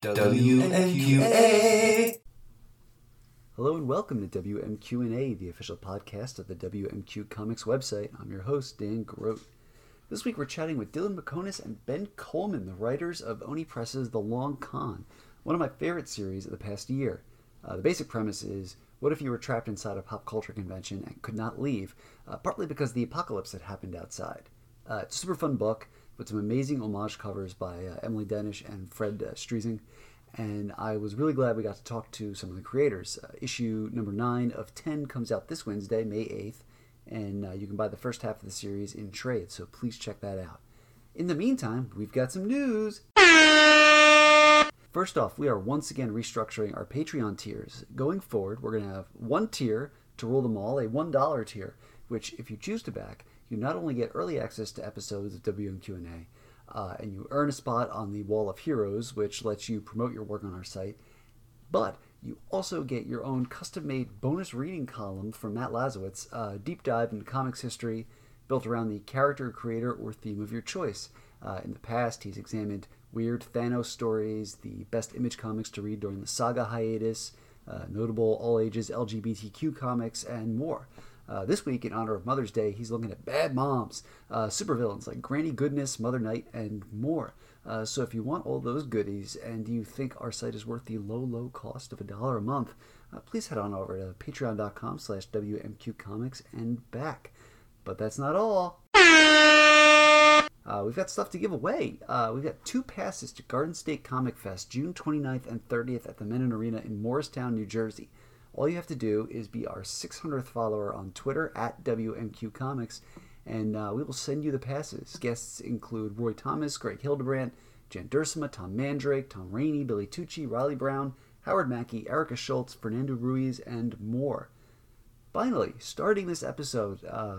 WMQA. Hello and welcome to WMQ&A, the official podcast of the WMQ Comics website. I'm your host, Dan Grote. This week we're chatting with Dylan Meconis and Ben Coleman, the writers of Oni Press's The Long Con, one of my favorite series of the past year. Uh, the basic premise is what if you were trapped inside a pop culture convention and could not leave, uh, partly because the apocalypse had happened outside? Uh, it's a super fun book with some amazing homage covers by uh, Emily Denich and Fred uh. And I was really glad we got to talk to some of the creators. Uh, issue number 9 of 10 comes out this Wednesday, May 8th, and uh, you can buy the first half of the series in trade, so please check that out. In the meantime, we've got some news. First off, we are once again restructuring our Patreon tiers. Going forward, we're going to have one tier to rule them all, a $1 tier, which, if you choose to back, you not only get early access to episodes of WMQ&A, uh, and you earn a spot on the Wall of Heroes, which lets you promote your work on our site, but you also get your own custom-made bonus reading column from Matt Lazorwitz, a deep dive into comics history built around the character, creator, or theme of your choice. Uh, in the past, he's examined weird Thanos stories, the best image comics to read during the saga hiatus, uh, notable all-ages LGBTQ comics, and more. Uh, this week, in honor of Mother's Day, he's looking at bad moms, uh, supervillains like Granny Goodness, Mother Night, and more. Uh, so if you want all those goodies and you think our site is worth the low, low cost of a dollar a month, uh, please head on over to patreon.com slash WMQcomics and back. But that's not all. Uh, we've got stuff to give away. Uh, we've got two passes to Garden State Comic Fest, June 29th and 30th at the Mennen Arena in Morristown, New Jersey. All you have to do is be our 600th follower on Twitter at WMQ Comics, and uh, we will send you the passes. Guests include Roy Thomas, Greg Hildebrandt, Jan Duursema, Tom Mandrake, Tom Raney, Billy Tucci, Reilly Brown, Howard Mackie, Erica Schultz, Fernando Ruiz, and more. Finally, starting this episode, uh,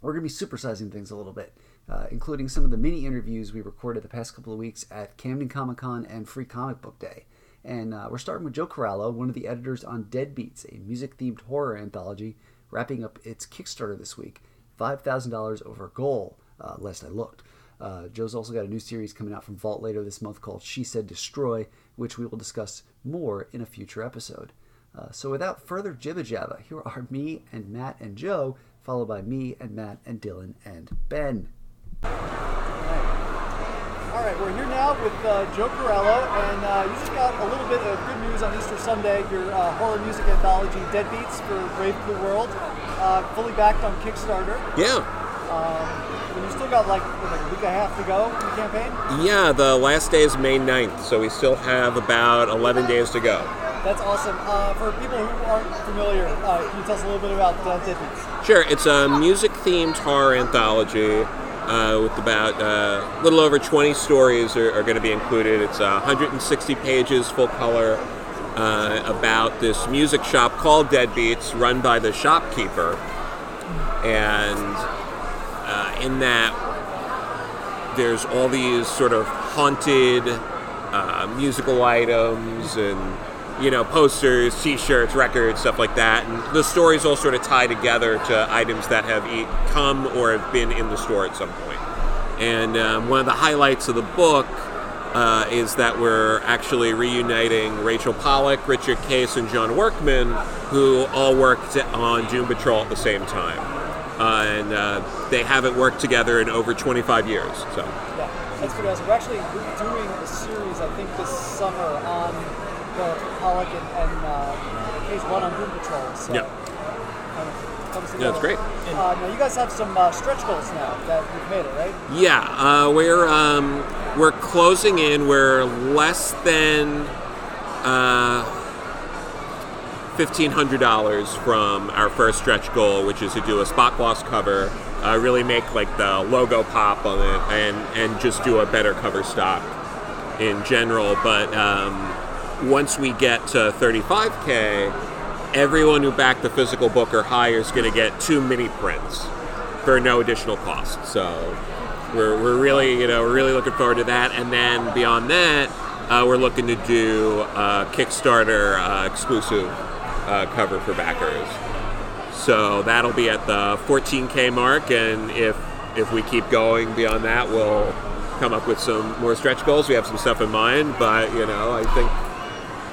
we're going to be supersizing things a little bit, uh, including some of the mini interviews we recorded the past couple of weeks at Camden Comic Con and Free Comic Book Day. And uh, we're starting with Joe Corallo, one of the editors on Deadbeats, a music themed horror anthology, wrapping up its Kickstarter this week. $5,000 over goal, uh, last I looked. Uh, Joe's also got a new series coming out from Vault later this month called She Said Destroy, which we will discuss more in a future episode. Uh, so without further jibba jabba, here are me and Matt and Joe, followed by me and Matt and Dylan and Ben. All right, we're here now with uh, Joe Corallo, and uh, you just got a little bit of good news on Easter Sunday. Your uh, horror music anthology, Deadbeats for A Wave Blue World, uh, fully backed on Kickstarter. Yeah. Um, and you still got like, like a week and a half to go in the campaign. Yeah, the last day is May 9th, so we still have about 11 days to go. That's awesome. Uh, for people who aren't familiar, uh, can you tell us a little bit about uh, Deadbeats? Sure, it's a music themed horror anthology uh, with about uh, a little over 20 stories are, are going to be included. It's uh, 160 pages, full color, uh, about this music shop called Deadbeats, run by the shopkeeper. And uh, in that, there's all these sort of haunted uh, musical items and you know posters, T-shirts, records, stuff like that. And the stories all sort of tie together to items that have e- come or have been in the store at some point. And um, one of the highlights of the book uh, is that we're actually reuniting Rachel Pollack, Richard Case, and John Workman, who all worked on Doom Patrol at the same time. Uh, and uh, they haven't worked together in over 25 years. So. Yeah, that's pretty awesome. We're actually doing a series, I think, this summer on the Pollack and, and uh, Case One on Doom Patrol. So Yeah. kind of comes Yeah, it's together. great. Uh, now you guys have some uh, stretch goals now that you've made it, right? Yeah, uh, we're um, we're closing in. We're less than uh, fifteen hundred dollars from our first stretch goal, which is to do a spot gloss cover, uh, really make like the logo pop on it, and and just do a better cover stock in general. But um, once we get to thirty five k, everyone who backed the physical book or higher is going to get two mini prints for no additional cost. So we're, we're really you know we're really looking forward to that. And then beyond that, uh, we're looking to do a Kickstarter uh, exclusive uh, cover for backers. So that'll be at the 14k mark, and if if we keep going beyond that, we'll come up with some more stretch goals. We have some stuff in mind, but you know, I think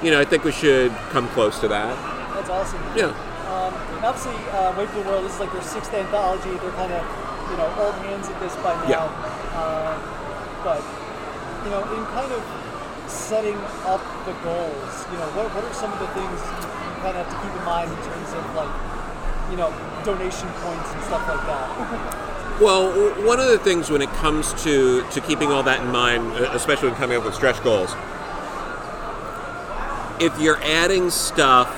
you know, I think we should come close to that. That's awesome. Yeah. Um, obviously, uh, for the World this is like their sixth anthology. They're kind of, you know, old hands at this by now. Yeah. Uh, but, you know, in kind of setting up the goals, you know, what, what are some of the things you, you kind of have to keep in mind in terms of like, you know, donation points and stuff like that? Well, one of the things when it comes to, to keeping all that in mind, especially when coming up with stretch goals, if you're adding stuff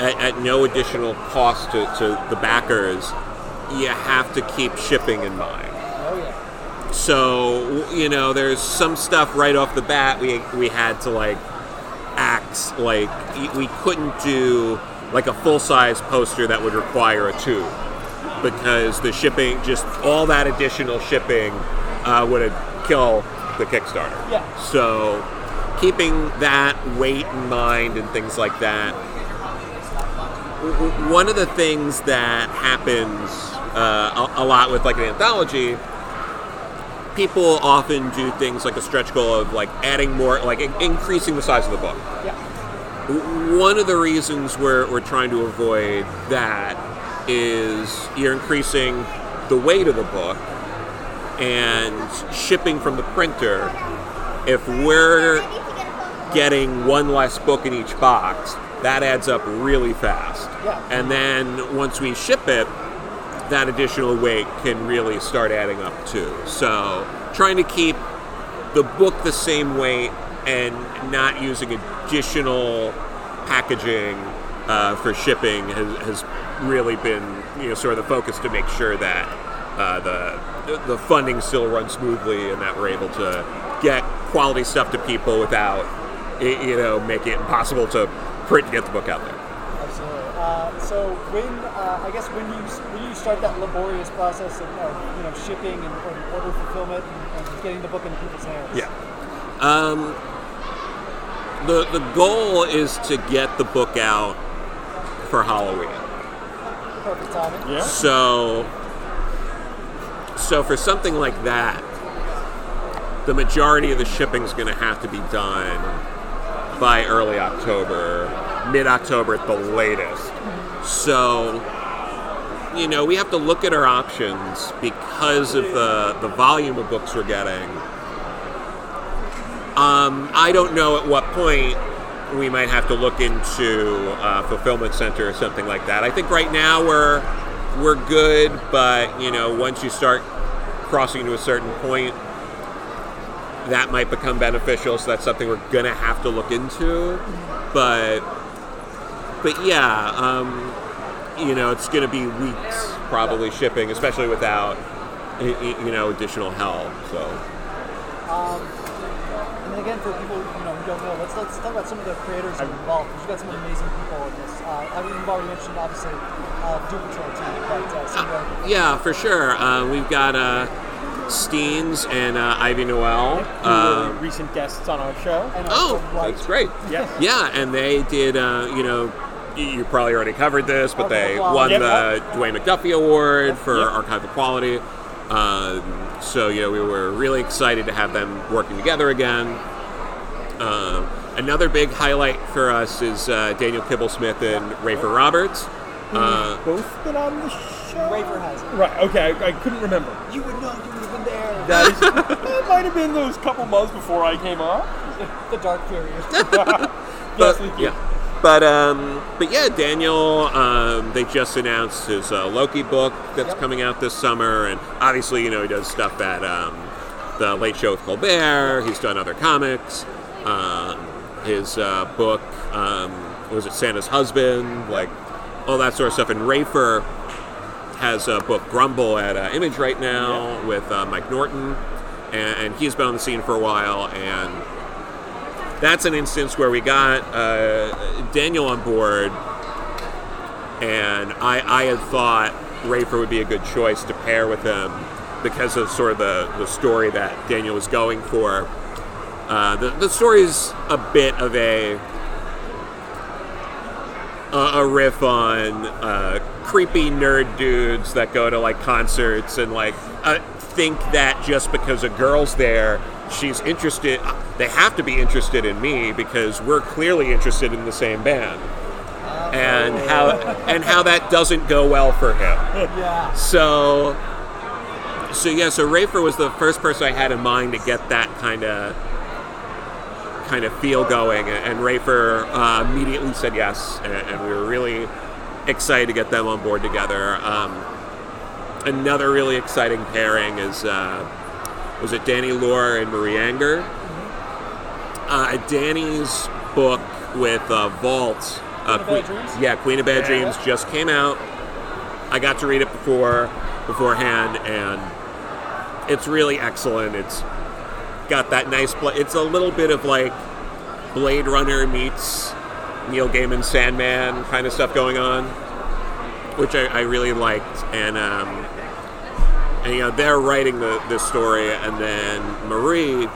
at, at no additional cost to, to the backers, you have to keep shipping in mind. oh yeah. So you know, there's some stuff right off the bat we we had to like axe like we couldn't do like a full size poster that would require a tube because the shipping, just all that additional shipping, uh, would kill the Kickstarter. Yeah. So keeping that weight in mind and things like that. One of the things that happens uh, a, a lot with like an anthology people often do things like a stretch goal of like adding more, like increasing the size of the book. Yeah. One of the reasons we're, we're trying to avoid that is you're increasing the weight of the book and shipping from the printer. If we're getting one less book in each box, that adds up really fast. Yeah. And then once we ship it, that additional weight can really start adding up too. So trying to keep the book the same weight and not using additional packaging uh, for shipping has, has really been you know sort of the focus to make sure that uh, the the funding still runs smoothly and that we're able to get quality stuff to people without you know make it impossible to print and get the book out there. Absolutely. Uh, so when uh, I guess when you when you start that laborious process of, of you know shipping and, and order fulfillment and, and getting the book into people's hands. Yeah. Um, the the goal is to get the book out for Halloween. Perfect timing. Yeah. So so for something like that, the majority of the shipping is going to have to be done by early October, mid October at the latest. So you know, we have to look at our options because of the, the volume of books we're getting. Um, I don't know at what point we might have to look into a fulfillment center or something like that. I think right now we're we're good, but you know, once you start crossing to a certain point, that might become beneficial. So that's something we're gonna have to look into. But but yeah, um, you know, it's to be weeks probably shipping, especially without you know additional help. So Um, And again, for people you know who don't know, let's let's talk about some of the creators involved. You've got some amazing people in this. Uh, I mean, you've already mentioned obviously uh, Doom Patrol too, but uh, some of the other people. yeah, for sure. Uh, we've got uh, Steenz and uh, Ivy Noel. Who were Uh, recent guests on our show. And oh, also that's great. Yes. Yeah, and they did. Uh, you know, you probably already covered this, but they won Quality. the Dwayne McDuffie Award for Yep. archival quality. Um, so yeah, we were really excited to have them working together again. Um, another big highlight for us is uh, Daniel Kibblesmith and Rafer Roberts. Uh, Both been on the show. Wafer has it. Right. Okay. I, I couldn't remember. You would know. You would have been there. That is. that might have been those couple months before I came on. the dark period. Yes, but, yeah. But um, but yeah, Daniel. Um, they just announced his uh, Loki book that's Yep. coming out this summer, and obviously, you know, he does stuff at um, the Late Show with Colbert. He's done other comics. Um, his uh, book um, was it Santa's Husband, like all that sort of stuff. And Rafer has a book Grumble at uh, Image right now with uh, Mike Norton, and, and he's been on the scene for a while and that's an instance where we got uh, Daniel on board, and I, I had thought Rafer would be a good choice to pair with him because of sort of the, the story that Daniel was going for. Uh, the, the story's a bit of a a, a riff on uh, creepy nerd dudes that go to like concerts and like uh, think that just because a girl's there, she's interested. They have to be interested in me because we're clearly interested in the same band, and how and how that doesn't go well for him. Yeah. So, so yeah, so Rafer was the first person I had in mind to get that kind of kind of feel going, and Rafer uh, immediately said yes, and, and we were really excited to get them on board together. Um, another really exciting pairing is uh, was it Danny Lore and Marie Enger. Uh, Danny's book with uh, Vault, uh, Queen of Bad Dreams? yeah, Queen of Bad Dreams just came out. I got to read it before beforehand, and it's really excellent. It's got that nice. Pl- it's a little bit of like Blade Runner meets Neil Gaiman Sandman kind of stuff going on, which I, I really liked. And um, and you know they're writing the this story, and then Marie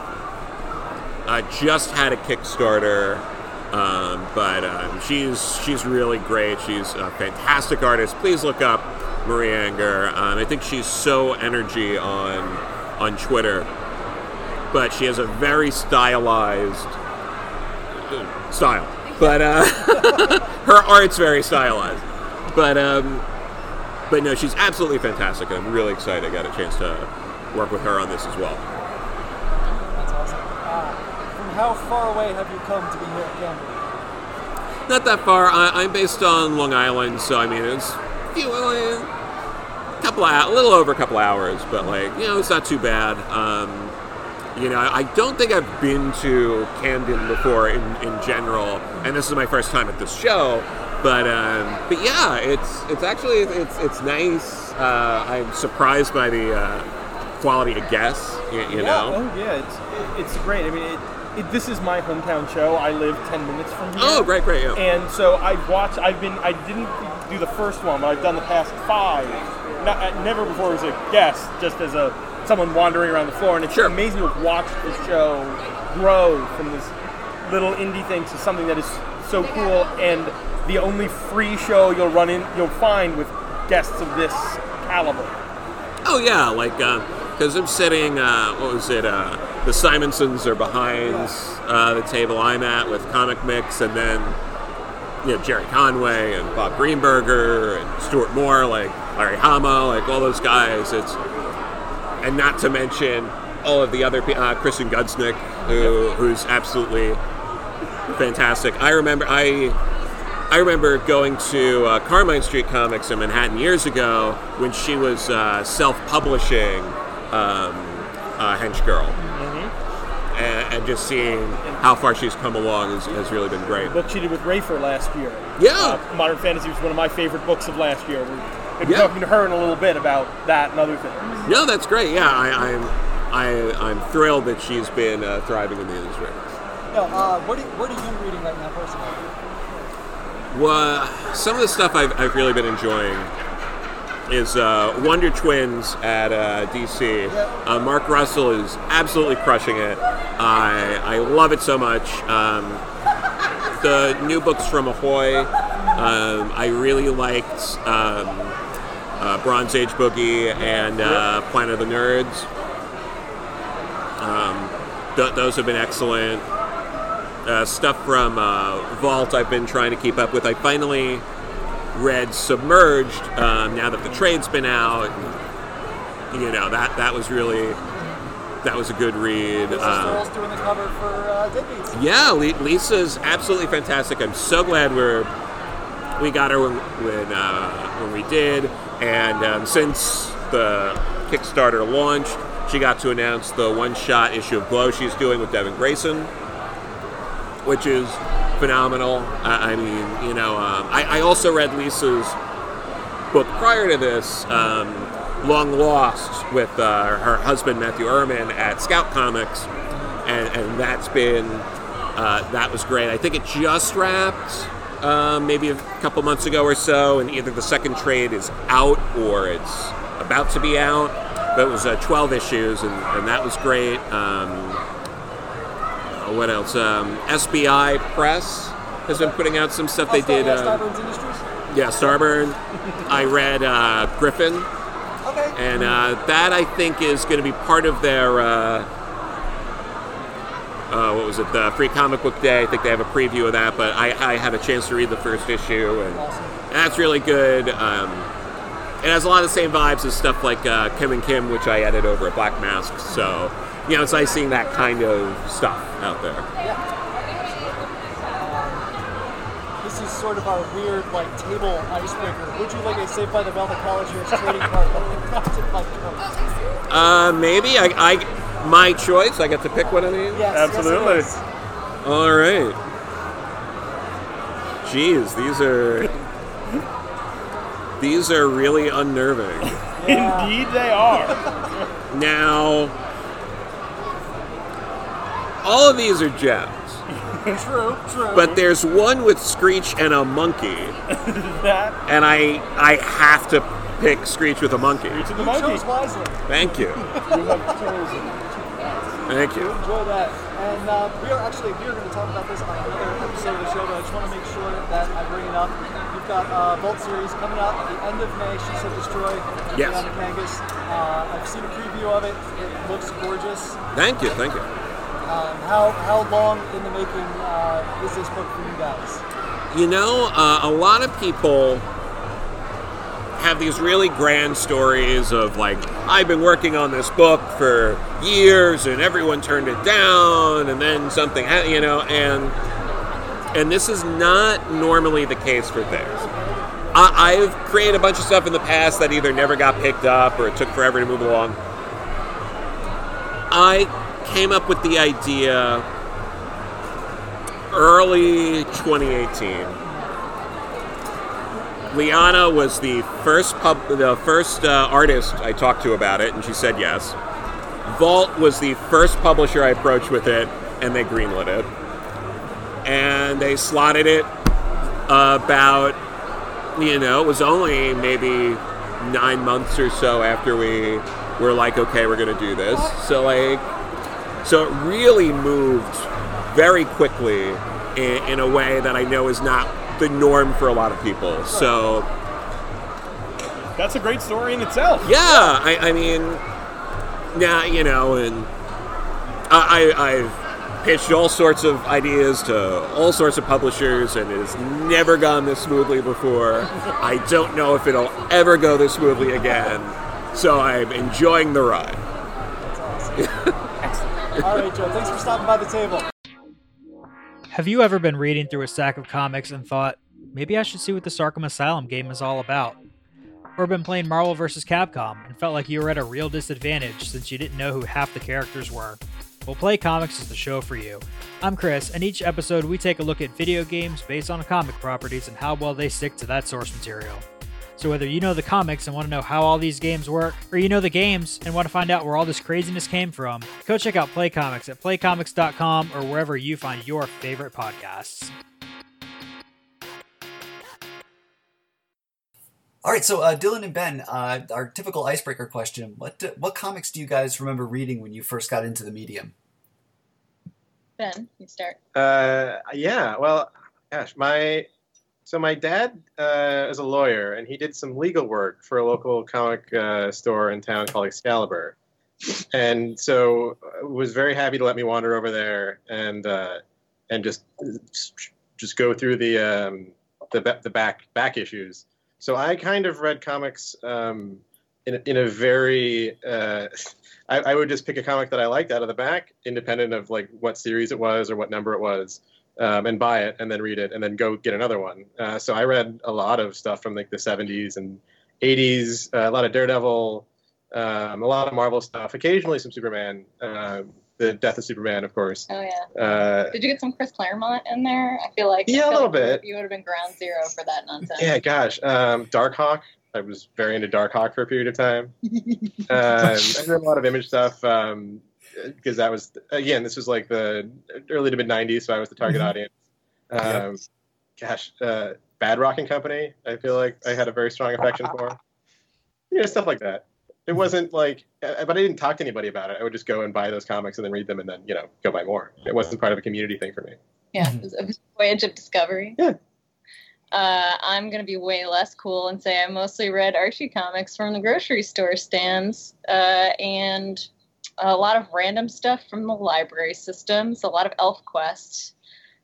uh, just had a Kickstarter. Um, but um, she's she's really great. She's a fantastic artist. Please look up Marie Enger. Um, I think she's so energy on on Twitter, but she has a very stylized style. But uh, her art's very stylized. But um, but no, she's absolutely fantastic. I'm really excited. I got a chance to work with her on this as well. That's awesome. Uh, from how far away have you come to be here at Camden? Not that far. I, I'm based on Long Island, so I mean it's a few, a couple of, a little over a couple hours, but like you know it's not too bad. Um, you know, I don't think I've been to Camden before in, in general, and this is my first time at this show. But um, but yeah, it's it's actually it's it's nice. Uh, I'm surprised by the uh, quality of guests. You, you know. Oh yeah, it's it's great. I mean, it, it, this is my hometown show. I live ten minutes from here. Oh, great, great. Yeah. And so I've watched. I've been. I didn't do the first one, but I've done the past five. Not, uh, never before as a guest, just as a someone wandering around the floor. And it's Sure. amazing to watch the show grow from this little indie thing to something that is so cool. And the only free show you'll run in, you'll find with guests of this caliber. Oh yeah, like because I'm sitting. Uh, what was it? Uh, the Simonsons are behind uh, the table I'm at with ComicMix, and then you know Gerry Conway and Bob Greenberger and Stuart Moore, like Larry Hama, like all those guys. It's and not to mention all of the other pe- uh, Kristen Gudsnuk, who who's absolutely fantastic. I remember I I remember going to uh, Carmine Street Comics in Manhattan years ago when she was uh, self-publishing um, uh, Henchgirl, and, and just seeing how far she's come along has, has really been great. The book she did with Rafer last year. Yeah. Uh, Modern Fantasy was one of my favorite books of last year. We're going to Yeah. talking to her in a little bit about that and other things. No, that's great. Yeah, I, I'm I, I'm thrilled that she's been uh, thriving in the industry. No, uh, what, are, what are you reading right now personally? Well, some of the stuff I've, I've really been enjoying is uh, Wonder Twins at uh, DC. Uh, Mark Russell is absolutely crushing it. I, I love it so much. Um, the new books from Ahoy, um, I really liked um, uh, Bronze Age Boogie and uh, Planet of the Nerds. Um, th- those have been excellent uh, stuff from uh, Vault I've been trying to keep up with. I finally read Submerged um, now that the trade's been out. You know that that was really that was a good read. Uh, doing the cover for uh, yeah, Lisa's absolutely fantastic. I'm so glad we're we got her when when, uh, when we did, and um, since the Kickstarter launched, she got to announce the one-shot issue of Glow she's doing with Devin Grayson, which is phenomenal. I, I mean, you know, um, I, I also read Lisa's book prior to this, um, Long Lost, with uh, her husband Matthew Erman at Scout Comics, and, and that's been uh, that was great. I think it just wrapped um, maybe a couple months ago or so, and either the second trade is out or it's about to be out. But it was uh, 12 issues, and, and that was great. Um, uh, what else? Um, SBI Press has been putting out some stuff. They did. yeah, Uh, yeah, Starburn. I read uh, Griffin, Okay. Okay. And uh, that I think is going to be part of their. Uh, what was it? The Free Comic Book Day. I think they have a preview of that, but I, I had a chance to read the first issue, and Awesome. that's really good. Um, it has a lot of the same vibes as stuff like uh, Kim and Kim, which I edit over at Black Mask. So, you know, it's nice seeing that kind of stuff out there. This is sort of our weird, like, table icebreaker. Would you like a Saved by the Bell, the college years trading card, but crafted by Uh, maybe I, I, my choice. I get to pick one of these. Yes, Absolutely. Yes, it is. All right. Jeez, these are these are really unnerving. Yeah. Indeed, they are. Now, all of these are gems, True, true. but there's one with Screech and a monkey, that and I I have to pick Screech with a monkey. to the you monkey. chose wisely. Thank you. You have chosen. Thank you. Enjoy that. And uh, we are actually we are going to talk about this on another episode of the show, but I just want to make sure that I bring it up. We've got uh, Vault series coming out at the end of May. She said destroy. Yes. Liana Kangas. Uh, I've seen a preview of it. It looks gorgeous. Thank you. Thank you. Um, how how long in the making uh, is this book for you guys? You know, uh, a lot of people have these really grand stories of like, I've been working on this book for years and everyone turned it down and then something, you know, and and this is not normally the case for things. I, I've created a bunch of stuff in the past that either never got picked up or it took forever to move along. I came up with the idea early 2018. Liana was the first pub, the first uh, artist I talked to about it, and she said yes. Vault was the first publisher I approached with it, and they greenlit it. And they slotted it about, you know, it was only maybe nine months or so after we were like, okay, we're gonna do this. So like, so it really moved very quickly in, in a way that I know is not the norm for a lot of people. So That's a great story in itself. yeah, I, I mean, now you know, and I, I, I've pitched all sorts of ideas to all sorts of publishers, and it has never gone this smoothly before. I don't know if it'll ever go this smoothly again. So I'm enjoying the ride. That's Excellent. All right, Joe. Thanks for stopping by the table. Have you ever been reading through a stack of comics and thought, maybe I should see what this Arkham Asylum game is all about? Or been playing Marvel vs. Capcom and felt like you were at a real disadvantage since you didn't know who half the characters were? Well, Play Comics is the show for you. I'm Chris, and each episode we take a look at video games based on comic properties and how well they stick to that source material. So whether you know the comics and want to know how all these games work, or you know the games and want to find out where all this craziness came from, go check out Play Comics at playcomics.com or wherever you find your favorite podcasts. All right, so uh, Dylan and Ben, uh, our typical icebreaker question: What do, what comics do you guys remember reading when you first got into the medium? Ben, you start. Uh, yeah. Well, gosh, my so my dad uh, is a lawyer, and he did some legal work for a local comic uh, store in town called Excalibur, and so uh, was very happy to let me wander over there and uh, and just just go through the um, the the back back issues. So I kind of read comics um, in in a very uh, I, I would just pick a comic that I liked out of the back, independent of like what series it was or what number it was, um, and buy it and then read it and then go get another one. Uh, so I read a lot of stuff from like the 70s and 80s, uh, a lot of Daredevil, um, a lot of Marvel stuff, occasionally some Superman, uh, the Death of Superman, of course. Oh yeah. Uh, Did you get some Chris Claremont in there? I feel like Yeah, a little like bit. You would have been ground zero for that nonsense. yeah, gosh, um, Darkhawk. I was very into Darkhawk for a period of time. um, I read a lot of image stuff because that was again, this was like the early to mid '90s, so I was the target Mhm. audience. Um, Gosh, uh, Badrock and Company. I feel like I had a very strong affection for. You know, stuff like that. It wasn't like, uh, but I didn't talk to anybody about it. I would just go and buy those comics and then read them, and then you know go buy more. It wasn't part of a community thing for me. Yeah, it was, it was a voyage of discovery. Yeah. Uh, I'm gonna be way less cool and say I mostly read Archie comics from the grocery store stands, uh, and a lot of random stuff from the library systems. A lot of ElfQuest,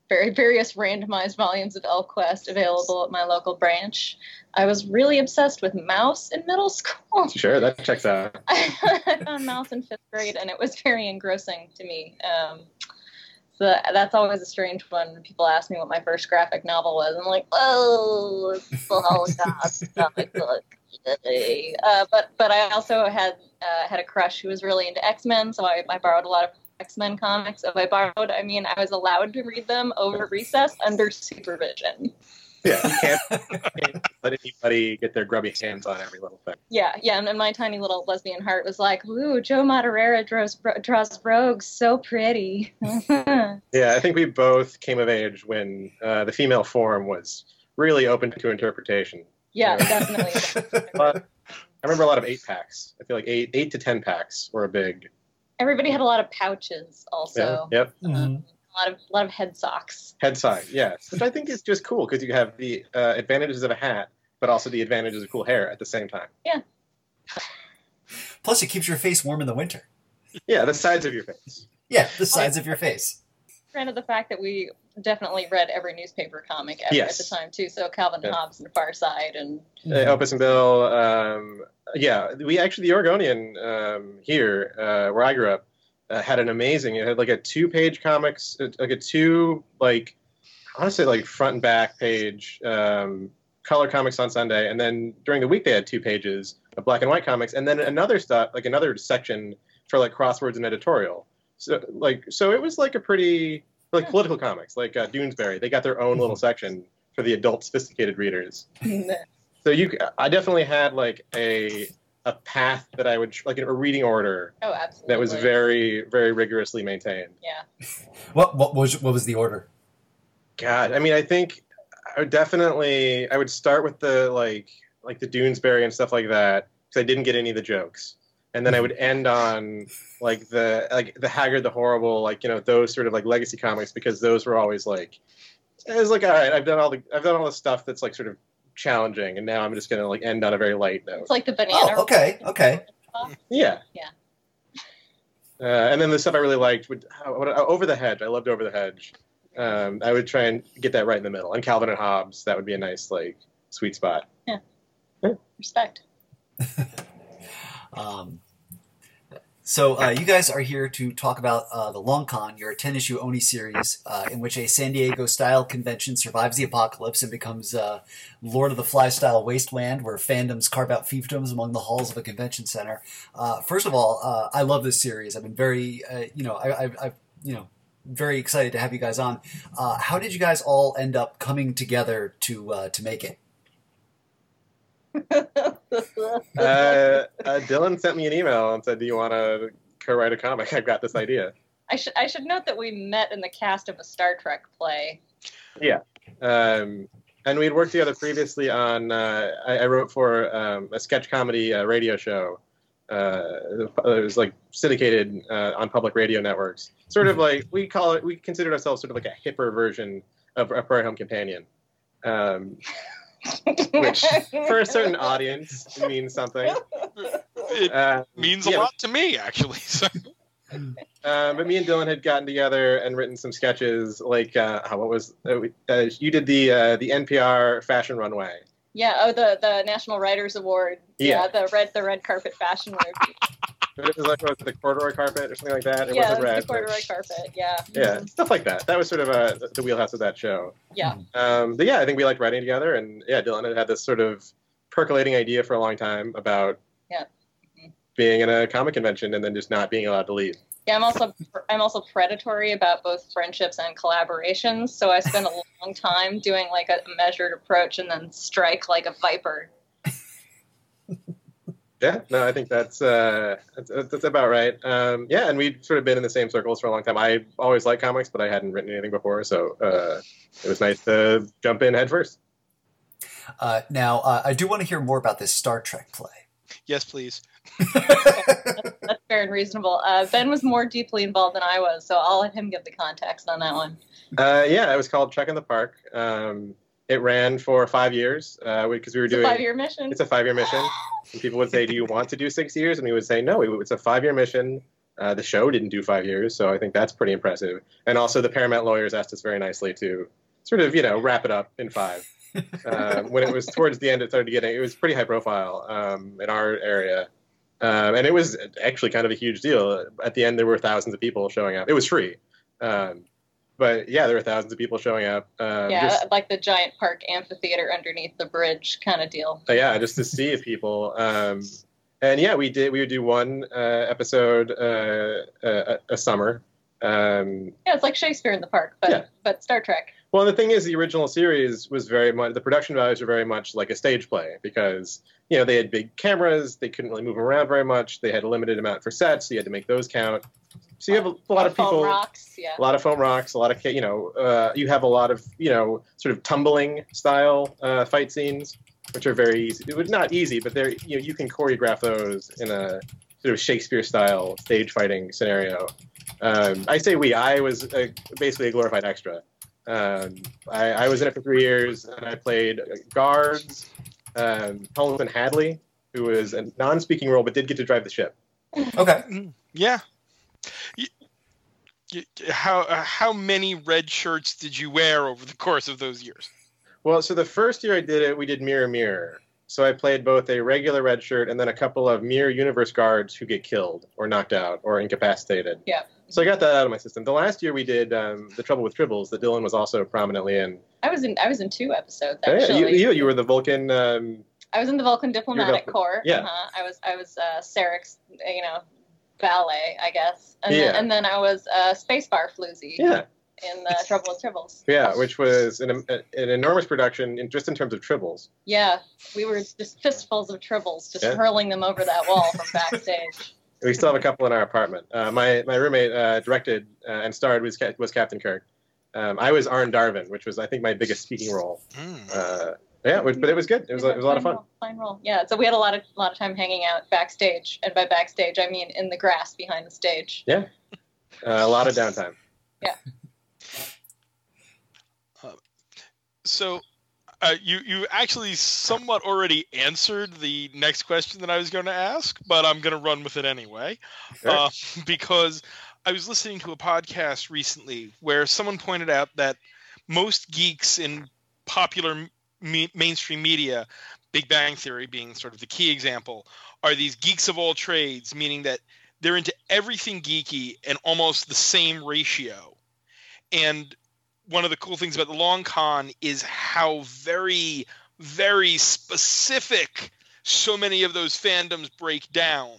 very various randomized volumes of ElfQuest available at my local branch. I was really obsessed with Maus in middle school. Sure, that checks out. I found Maus in fifth grade, and it was very engrossing to me. Um, so that's always a strange one. When people ask me what my first graphic novel was, I'm like, oh, it's the Holocaust comic book. Uh, but but I also had uh, had a crush who was really into X Men, so I, I borrowed a lot of X Men comics. If I borrowed, I mean, I was allowed to read them over recess under supervision. Yeah, you can't, can't let anybody get their grubby hands on every little thing. Yeah, yeah, and, and my tiny little lesbian heart was like, "Ooh, Joe Madureira draws draws rogues so pretty." Yeah, I think we both came of age when uh, the female form was really open to interpretation. Yeah, definitely. But I remember a lot of eight packs. I feel like eight eight to ten packs were a big. Everybody had a lot of pouches, also. Yeah, yep. Um, a lot of a lot of head socks. Head side, yes, which I think is just cool because you have the uh, advantages of a hat, but also the advantages of cool hair at the same time. Yeah. Plus, it keeps your face warm in the winter. Yeah, the sides of your face. Yeah, the sides of your face. Granted, the fact that we definitely read every newspaper comic ever Yes. at the time too. So Calvin Yeah. Hobbes and Far Side, and Uh, Opus and Bill. Um, yeah, we actually the Oregonian um, here, uh, where I grew up, uh, had an amazing. It had like a two-page comics, uh, like a two like honestly like front and back page um, color comics on Sunday, and then during the week they had two pages of black and white comics, and then another stuff like another section for like crosswords and editorial. So like so it was like a pretty like political comics like uh, Doonesbury. They got their own little section for the adult sophisticated readers. So you, I definitely had like a a path that I would like a reading order oh, absolutely. that was very very rigorously maintained. yeah. What what was what was the order? God, I mean, I think I would definitely I would start with the like like the Doonesbury and stuff like that because I didn't get any of the jokes, and then I would end on like the like the Hagar, the Horrible, like you know those sort of like legacy comics because those were always like it was like all right, I've done all the I've done all the stuff that's like sort of challenging, and now I'm just gonna like end on a very light note. It's like the banana. Oh, okay, okay. Yeah. Yeah. Uh, and then the stuff I really liked would uh, Over the Hedge. I loved Over the Hedge. Um, I would try and get that right in the middle. And Calvin and Hobbes, that would be a nice like sweet spot. Yeah. Respect. Um, so uh, you guys are here to talk about uh, the Long Con, your 10-issue Oni series, uh, in which a San Diego-style convention survives the apocalypse and becomes uh, Lord of the Fly-style wasteland, where fandoms carve out fiefdoms among the halls of a convention center. Uh, first of all, uh, I love this series. I've been very, you know, I, I've, I've, you know, very excited to have you guys on. How did you guys all end up coming together to to make it? Uh, uh, Dylan sent me an email and said, "Do you want to co-write a comic? I've got this idea." I should I should note that we met in the cast of a Star Trek play. Yeah, um, and we'd worked together previously on. Uh, I, I wrote for um, a sketch comedy uh, radio show. Uh, it was like syndicated uh, on public radio networks. Sort of like we call it. We considered ourselves sort of like a hipper version of a Prairie Home Companion, um, which for a certain audience means something. It Uh, means yeah, a lot to me, actually. So, Uh, but me and Dylan had gotten together and written some sketches. Like, uh, what was uh, we- uh, you did the uh, the NPR fashion runway? Yeah. Oh, the the National Writers Award. Yeah. the red the red carpet fashion review. But it was like was it, the corduroy carpet or something like that. It yeah, wasn't it was red. the but- corduroy carpet. Yeah. yeah, stuff like that. That was sort of uh, the wheelhouse of that show. Yeah. Um, but yeah, I think we liked writing together, and yeah, Dylan had had this sort of percolating idea for a long time about Yeah. Mhm. being in a comic convention and then just not being allowed to leave. Yeah, I'm also I'm also predatory about both friendships and collaborations. So I spend a long time doing like a measured approach and then strike like a viper. Yeah, no, I think that's uh, that's, that's about right. Um, yeah, and we've sort of been in the same circles for a long time. I always liked comics, but I hadn't written anything before, so uh, it was nice to jump in headfirst. Uh, now, uh, I do want to hear more about this Star Trek play. yes, please. That's fair and reasonable. Uh, ben was more deeply involved than I was, so I'll let him give the context on that one. Uh, yeah, it was called Trek in the Park. Um, It ran for five years because we were It's a doing. five-year mission. It's a five-year mission. And people would say, "Do you want to do six years?" And we would say, "No, it's a five-year mission." Uh, the show didn't do five years, so I think that's pretty impressive. And also, the Paramount lawyers asked us very nicely to sort of, you know, wrap it up in five. um, when it was towards the end, it started getting it was pretty high profile um, in our area, um, and it was actually kind of a huge deal. At the end, there were thousands of people showing up. It was free, um, but yeah, there were thousands of people showing up. Um, yeah, just- like the giant park amphitheater underneath the bridge kind of deal. uh, yeah, just to see people. Um, and yeah, we did. We would do one uh, episode uh, a, a summer. Um, Yeah, it's like Shakespeare in the park, but Yeah. but Star Trek. Well, the thing is, the original series was very much the production values were very much like a stage play because you know they had big cameras, they couldn't really move around very much, they had a limited amount for sets, so you had to make those count. So you have a, a lot of foam people. rocks. Yeah. a lot of foam rocks, a lot of you know, uh, you have a lot of you know, sort of tumbling style uh, fight scenes, which are very easy. It was not easy, but they're you know you can choreograph those in a sort of Shakespeare style stage fighting scenario. Um, I say we. I was a, basically a glorified extra. Um, I, I was in it for three years, and I played guards. Um, Holden Hadley, who was a non-speaking role but did get to drive the ship. Okay. Yeah. Y- y- How uh, how many red shirts did you wear over the course of those years? Well, so the first year I did it, we did Mirror Mirror. So I played both a regular red shirt and then a couple of Mirror Universe guards who get killed or knocked out or incapacitated. Yeah. So I got that out of my system. The last year we did um, The Trouble with Tribbles that Dylan was also prominently in. I was in I was in two episodes Yeah, actually. you, you, you were the Vulcan. Um, I was in the Vulcan Diplomatic Vulcan. Corps. Yeah. Uh-huh. I was I was uh, Sarek's you know ballet I guess, and Yeah. then and then I was uh, Spacebar Floozy yeah. in the Trouble with Tribbles. Yeah, which was an, an enormous production in, just in terms of Tribbles. Yeah, we were just fistfuls of tribbles, just Yeah. hurling them over that wall from backstage. We still have a couple in our apartment. Uh, my my roommate uh, directed uh, and starred was was Captain Kirk. Um, I was Arne Darvin, which was I think my biggest speaking role. Uh, yeah, it was- but it was good. It was, a- it was a lot of fun. role, Fine role. Yeah, so we had a lot of lot of time hanging out backstage, and by backstage I mean in the grass behind the stage. Uh, a lot of downtime. Yeah. so, uh, you you actually somewhat already answered the next question that I was going to ask, but I'm going to run with it anyway, Sure. uh, because I was listening to a podcast recently where someone pointed out that most geeks in popular me- mainstream media, Big Bang Theory being sort of the key example, are these geeks of all trades, meaning that they're into everything geeky and almost the same ratio. And one of the cool things about the long con is how very, very specific so many of those fandoms break down.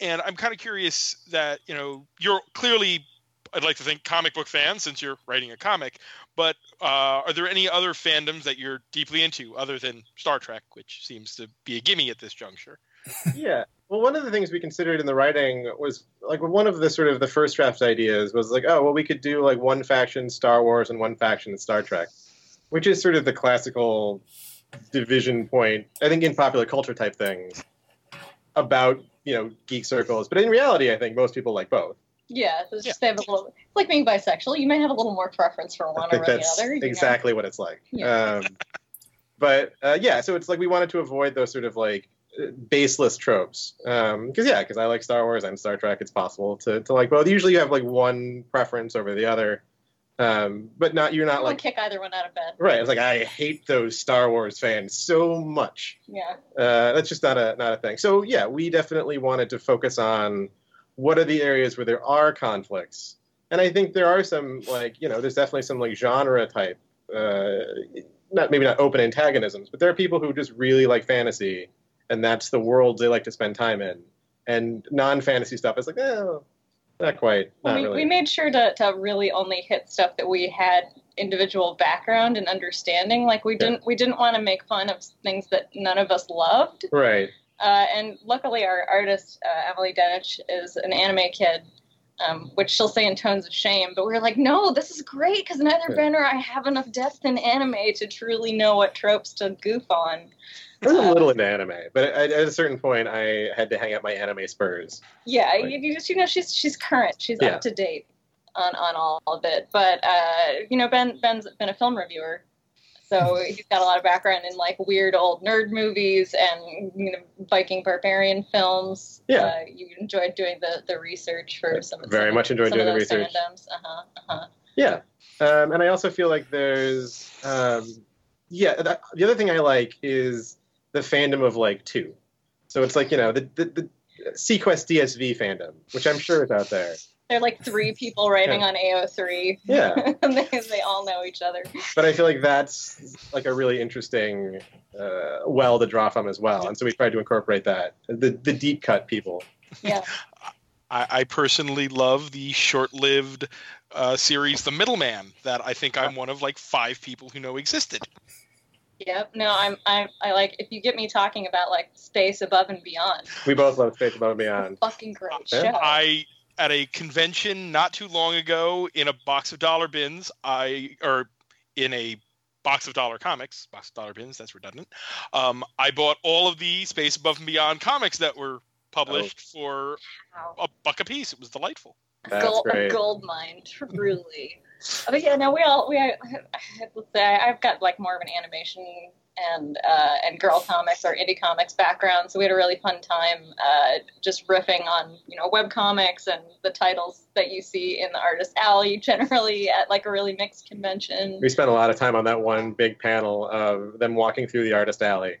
And I'm kind of curious that, you know, you're clearly, I'd like to think, comic book fans since you're writing a comic, but uh, are there any other fandoms that you're deeply into other than Star Trek, which seems to be a gimme at this juncture? yeah. Well, one of the things we considered in the writing was like one of the sort of the first draft ideas was like, oh, well, we could do like one faction Star Wars and one faction Star Trek, which is sort of the classical division point, I think, in popular culture type things about you know geek circles. But in reality, I think most people like both. Yeah, it's just they have a little. It's like being bisexual. You might have a little more preference for I one or over the other. you know? exactly what it's like. Yeah. Um, but uh, yeah, so it's like we wanted to avoid those sort of like baseless tropes. Because yeah, because I like Star Wars and Star Trek. It's possible to, to like both. Usually, you have like one preference over the other, um, but not you're not like kick either one out of bed. right. It's like I hate those Star Wars fans so much. Yeah. Uh, that's just not a not a thing. So yeah, we definitely wanted to focus on what are the areas where there are conflicts, and I think there are some like you know there's definitely some like genre type, uh, not maybe not open antagonisms, but there are people who just really like fantasy, and that's the world they like to spend time in, and non fantasy stuff is like oh, not quite, not we, really. we made sure to, to really only hit stuff that we had individual background and understanding. Like we Yeah. didn't we didn't want to make fun of things that none of us loved. right. Uh, and luckily, our artist uh, Emily Denich is an anime kid, um, which she'll say in tones of shame. But we are like, no, this is great because neither Yeah. Ben or I have enough depth in anime to truly know what tropes to goof on. Was a little into anime, but at, at a certain point, I had to hang up my anime spurs. Yeah, Like- you, just you know she's she's current, she's Yeah. up to date on on all of it. But uh, you know, Ben Ben's been a film reviewer So he's got a lot of background in like weird old nerd movies and you know Viking barbarian films. Yeah. uh, you enjoyed doing the, the research for some. Very some, much enjoyed doing the research. Uh-huh, uh-huh. Yeah, um, and I also feel like there's, um, yeah, that, the other thing I like is the fandom of like two. So it's like you know the the, the SeaQuest DSV fandom, which I'm sure is out there. There are like three people writing on AO3. Yeah. and they, they all know each other. But I feel like that's like a really interesting uh, well to draw from as well, and so we tried to incorporate that the the deep cut people. Yeah. I, I personally love the short-lived uh, series The Middleman that I think I'm one of like five people who know existed. Yep. No, I'm I'm I like if you get me talking about like space above and beyond. We both love Space Above and Beyond. Fucking great Yeah. show. I at a convention not too long ago in a box of dollar bins, I or in a box of dollar comics, box of dollar bins, that's redundant. Um, I bought all of the Space Above and Beyond comics that were published for a buck a piece. It was delightful. That's gold, great. a gold mine, truly. But yeah, no, we all we I, let's say I've got like more of an animation and uh, and girl comics or indie comics background, so we had a really fun time uh, just riffing on you know web comics and the titles that you see in the artist alley generally at like a really mixed convention. We spent a lot of time on that one big panel of them walking through the artist alley.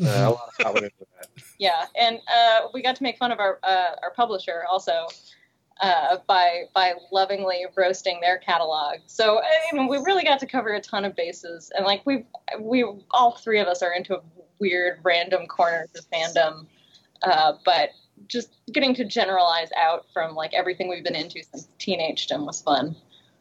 Uh, a lot of thought went into that. Yeah, and uh, we got to make fun of our uh, our publisher also uh, by by lovingly roasting their catalog. So I mean, we really got to cover a ton of bases, and like we we all three of us are into weird random corners of fandom, uh, but just getting to generalize out from like everything we've been into since teenagedom was fun.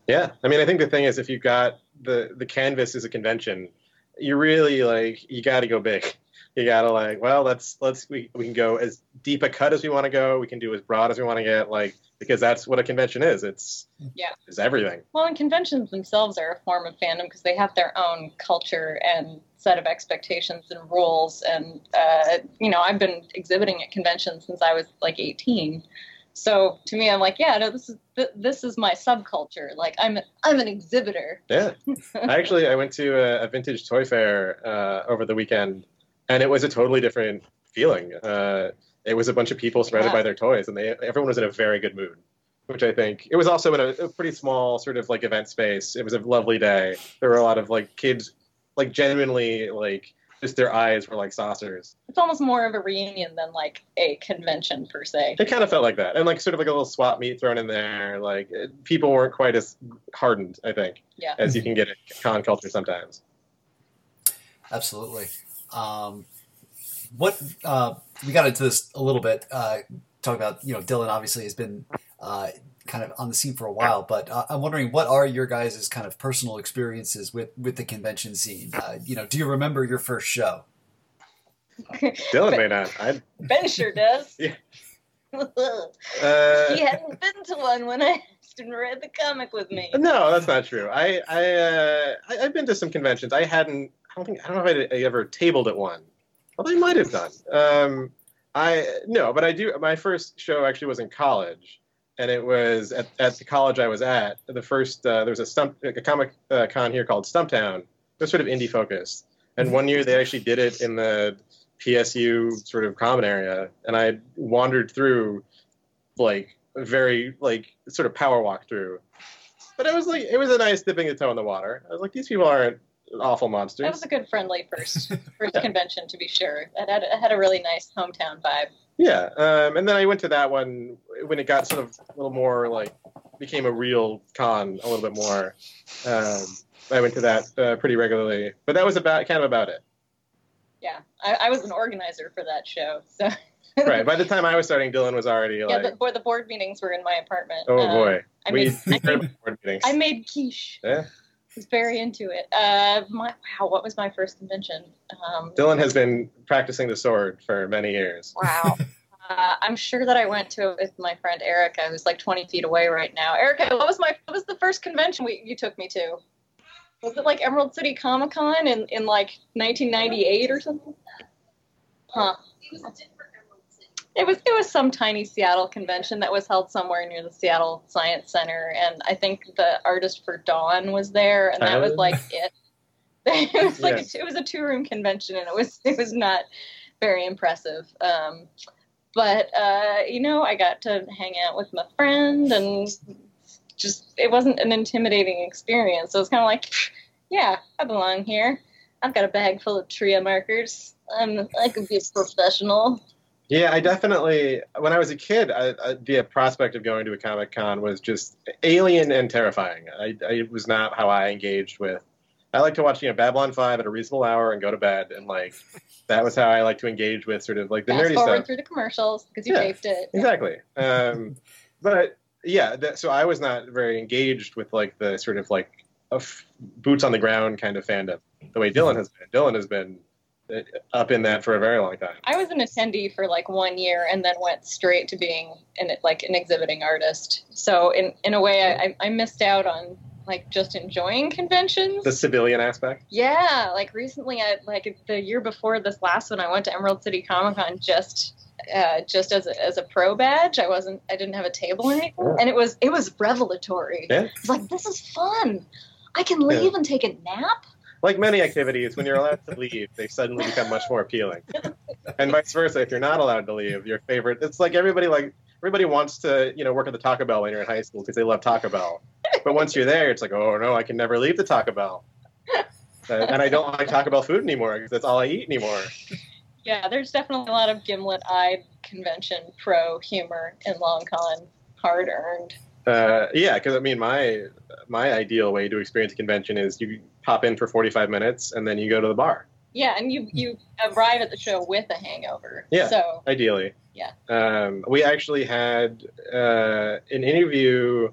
Yeah, I mean, I think the thing is, if you've got the the canvas is a convention, you really like you got to go big. You got to like, well, let's let's we, we can go as deep a cut as we want to go. We can do as broad as we want to get, like because that's what a convention is. It's Yeah. it's everything. Well, and conventions themselves are a form of fandom because they have their own culture and set of expectations and rules. And uh, you know, I've been exhibiting at conventions since I was like 18. So to me, I'm like, yeah, no, this is th- this is my subculture. Like, I'm I'm an exhibitor. Yeah, I actually I went to a, a vintage toy fair uh, over the weekend, and it was a totally different feeling. Uh, it was a bunch of people surrounded Yeah. by their toys, and they everyone was in a very good mood. Which I think it was also in a, a pretty small sort of like event space. It was a lovely day. There were a lot of like kids, like genuinely like just their eyes were like saucers. It's almost more of a reunion than like a convention per se. It kind of felt like that, and like sort of like a little swap meet thrown in there. Like it- people weren't quite as hardened, I think, Yeah. as you can get in con culture sometimes. Absolutely. Um, what uh, we got into this a little bit. Uh, talk about you know Dylan obviously has been uh, kind of on the scene for a while, but uh, I'm wondering what are your guys' kind of personal experiences with with the convention scene? Uh, you know, do you remember your first show? Dylan may not. I Ben sure does. Yeah. he uh, hadn't been to one when I asked him read the comic with me. No, that's not true. I I, uh, I I've been to some conventions. I hadn't. I don't think. I don't know if I, I ever tabled at one. Well, I might have done. Um, I no, but I do. My first show actually was in college, and it was at, at the college I was at. The first uh, there was a stump a comic uh, con here called Stumptown. It was sort of indie focused, and one year they actually did it in the PSU sort of common area, and I wandered through like a very like sort of power walk through. But it was like it was a nice dipping the toe in the water. I was like, these people aren't awful monsters. That was a good friendly first first convention to be sure. It had, it had a really nice hometown vibe. Yeah, um, and then I went to that one when it got sort of a little more like became a real con a little bit more. Um, I went to that uh, pretty regularly, but that was about kind of about it. Yeah, I, I was an organizer for that show. So right. By the time I was starting, Dylan was already yeah, like, the, board, the board meetings were in my apartment. "Oh Uh, boy, I we, made, we I, made, board meetings." I made quiche. Yeah. Was very into it. Uh, my, wow, what was my first convention? Um, Dylan has been practicing the sword for many years. wow. Uh, I'm sure that I went to it with my friend Erica, who's like 20 feet away right now. Erica, what was my what was the first convention we, you took me to? Was it like Emerald City Comic Con in, in like 1998 or something? Huh. It was it was some tiny Seattle convention that was held somewhere near the Seattle Science Center, and I think the artist for Dawn was there, and that was Oh. like it. it was like Yeah. a, it was a two room convention, and it was it was not very impressive. Um, but uh, you know, I got to hang out with my friend, and just it wasn't an intimidating experience. So it was kind of like, yeah, I belong here. I've got a bag full of tria markers. I'm I could be a professional. Yeah, I definitely. When I was a kid, I, I, the prospect of going to a comic con was just alien and terrifying. I, I it was not how I engaged with. I like to watch you know Babylon Five at a reasonable hour and go to bed, and like that was how I like to engage with sort of like the Fast nerdy forward stuff. through the commercials because you Yeah, taped it. Exactly. Um, but yeah, that, so I was not very engaged with like the sort of like a f- boots on the ground kind of fandom the way Dylan has been. Dylan has been up in that for a very long time. I was an attendee for like one year and then went straight to being an like an exhibiting artist. So in in a way, I, I missed out on like just enjoying conventions. The civilian aspect. yeah, like recently, I like the year before this last one, I went to Emerald City Comic Con just. Uh, just as a, as a pro badge, I wasn't. I didn't have a table or anything, Yeah. and it was it was revelatory. Yeah. It's like this is fun. I can leave and take a nap. Like many activities, when you're allowed to leave, they suddenly become much more appealing. And vice versa, if you're not allowed to leave, your favorite. It's like everybody like everybody wants to you know work at the Taco Bell when you're in high school because they love Taco Bell. But once you're there, it's like oh no, I can never leave the Taco Bell. Uh, and I don't like Taco Bell food anymore because that's all I eat anymore. Yeah, there's definitely a lot of gimlet-eyed convention pro humor in Long Con, hard earned. Uh, yeah, because I mean, my my ideal way to experience a convention is you pop in for 45 minutes and then you go to the bar. Yeah, and you you arrive at the show with a hangover. Yeah. So ideally. Yeah. Um, we actually had uh, an interview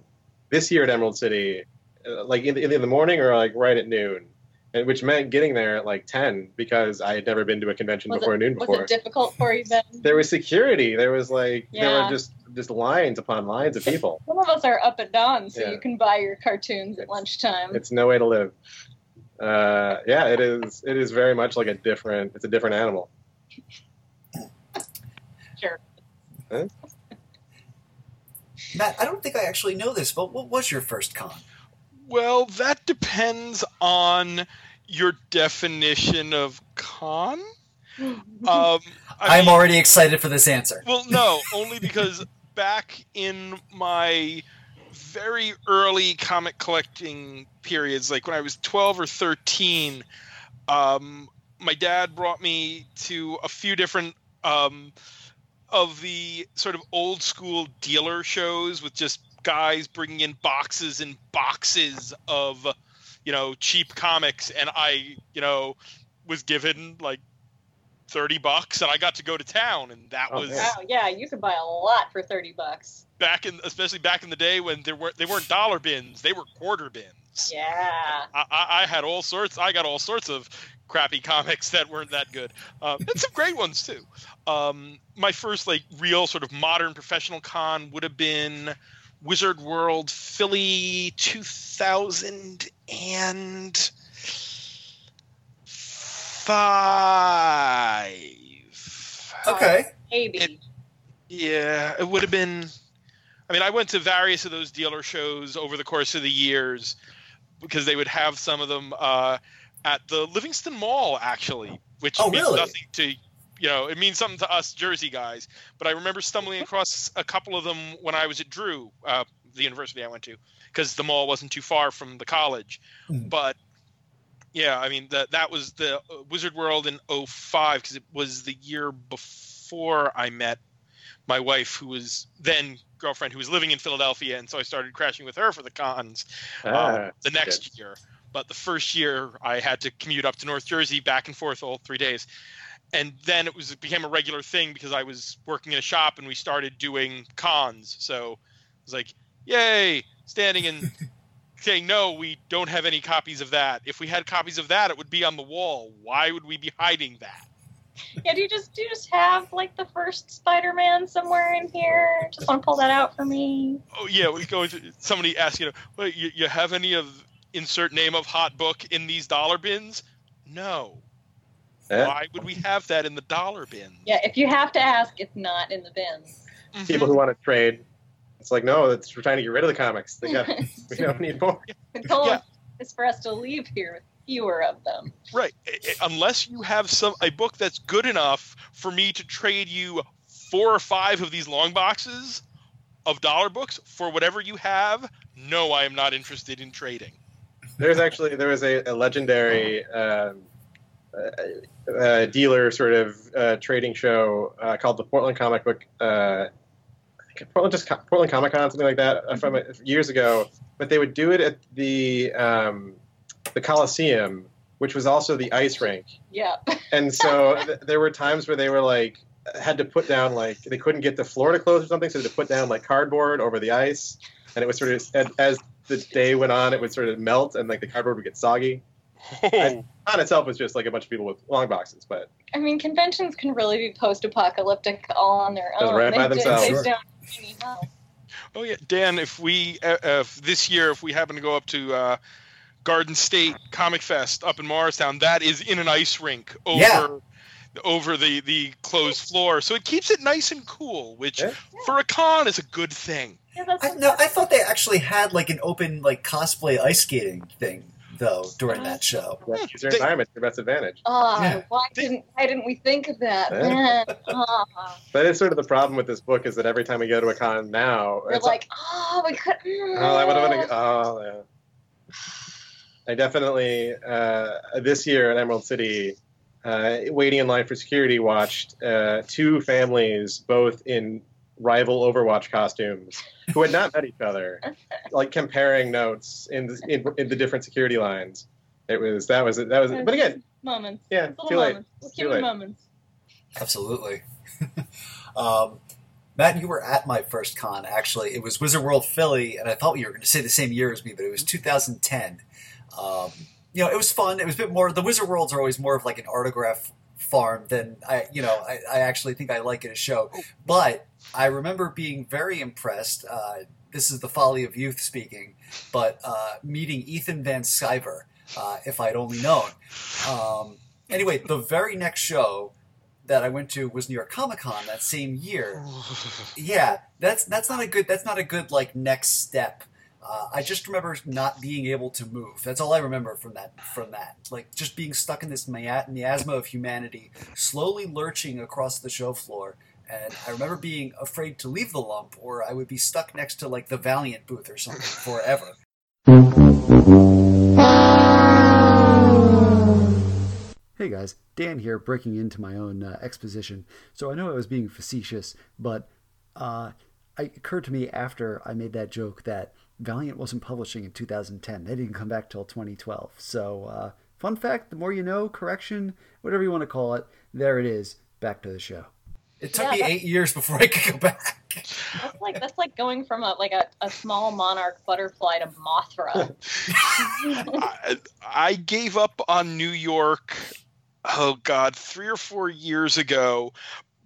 this year at Emerald City, uh, like in the, in the morning or like right at noon, and which meant getting there at like ten because I had never been to a convention was before it noon was before. it difficult for you then? there was security. There was like there were just just lines upon lines of people. Some of us are up at dawn, so Yeah. you can buy your cartoons at lunchtime. It's no way to live. Uh, yeah, it is. It is very much like a different. It's a different animal. Sure. Matt, I don't think I actually know this, but what was your first con? Well, that depends on your definition of con. Um, I I'm mean- already excited for this answer. Well, no, only because back in my very early comic collecting periods, like when I was 12 or 13, um, my dad brought me to a few different um, of the sort of old school dealer shows with just guys bringing in boxes and boxes of, you know, cheap comics. And I, you know, was given like 30 bucks and I got to go to town. And that Oh, was. Wow, yeah, you could buy a lot for thirty bucks. Back in especially back in the day when there weren't they weren't dollar bins they were quarter bins Yeah. I, I, I had all sorts i got all sorts of crappy comics that weren't that good um, and some great ones too um, my first like real sort of modern professional con would have been wizard world philly 2005 Okay. Maybe. It- Yeah, it would have been. I mean, I went to various of those dealer shows over the course of the years because they would have some of them uh, at the Livingston Mall, actually, which Oh, means really? nothing to you know. It means something to us Jersey guys. But I remember stumbling across a couple of them when I was at Drew, uh, the university I went to, because the mall wasn't too far from the college. Mhm. But yeah, I mean that that was the uh, Wizard World in 05 because it was the year before I met my wife, who was then girlfriend, who was living in Philadelphia, and so I started crashing with her for the cons um, Ah, the next year. But the first year, I had to commute up to North Jersey, back and forth all three days, and then it was it became a regular thing because I was working in a shop and we started doing cons. So it was like, yay, standing and saying no, we don't have any copies of that. If we had copies of that, it would be on the wall. Why would we be hiding that? Yeah, do you just do you just have like the first Spider-Man somewhere in here? Just want to pull that out for me. Oh yeah, we go into somebody asks you know, well, you, you have any of insert name of hot book in these dollar bins? No. Yeah. Why would we have that in the dollar bin? Yeah, if you have to ask, it's not in the bins. Mm-hmm. People who want to trade. It's like no, it's, we're trying to get rid of the comics. They got, we don't need more. The goal Yeah. is for us to leave here with fewer of them. Right. I- I- Unless you have some a book that's good enough for me to trade you four or five of these long boxes of dollar books for whatever you have, no, I am not interested in trading. There's actually there was a, a legendary um, uh, uh, dealer sort of uh, trading show uh, called the Portland Comic Book. Uh, Portland just Portland Comic Con, something like that, uh, from years ago. But they would do it at the um, the Coliseum, which was also the ice rink. Yeah. And so th- there were times where they were like had to put down like they couldn't get the floor to close or something, so they had to put down like cardboard over the ice, and it was sort of as, as the day went on, it would sort of melt and like the cardboard would get soggy. On itself was just like a bunch of people with long boxes, but I mean, conventions can really be post-apocalyptic all on their Just own. right by They- they- themselves. they Sure. don't really help. oh yeah, Dan. If we uh, if this year if we happen to go up to uh, Garden State Comic Fest up in Morristown, that is in an ice rink over. Yeah. Over the, the closed floor, so it keeps it nice and cool, which Yeah. for a con is a good thing. Yeah, I, no, I thought they actually had like an open like cosplay ice skating thing though during that show. yeah, use your They- environment to your best advantage. Oh, Yeah. why didn't why didn't we think of that? Yeah. Man, oh, But it's sort of the problem with this book is that every time we go to a con now, we're it's like, oh, we could. mm, Oh, I would have been. Oh, yeah. I definitely uh, this year at Emerald City, uh, waiting in line for security, watched uh, two families, both in rival Overwatch costumes, who had not met each other, like comparing notes in the, in, in the different security lines. It was that was that was. But again, moments, yeah, little too late. moments, Let's Too late. moments. Absolutely. um, Matt, you were at my first con. Actually, it was Wizard World Philly, and I thought you were going to say the same year as me, but it was 2010. Um, you know, it was fun. It was a bit more. The Wizard Worlds are always more of like an autograph farm than I. You know, I, I actually think I like it a show. But I remember being very impressed. Uh, this is the folly of youth speaking, but uh, meeting Ethan Van Sciver, uh, if I'd only known. Um, anyway, the very next show that I went to was New York Comic Con that same year. Yeah, that's that's not a good that's not a good like next step. Uh, I just remember not being able to move. That's all I remember from that. From that, like just being stuck in this miasma of humanity, slowly lurching across the show floor. And I remember being afraid to leave the lump, or I would be stuck next to like the Valiant booth or something forever. Hey guys, Dan here, breaking into my own uh, exposition. So I know I was being facetious, but uh, it occurred to me after I made that joke that Valiant wasn't publishing in 2010. They didn't come back till 2012. So, uh, fun fact: the more you know, correction, whatever you want to call it, there it is. Back to the show. It took Yeah, me eight years before I could go back. That's like that's like going from a like a, a small monarch butterfly to Mothra. I, I gave up on New York, oh God, three or four years ago,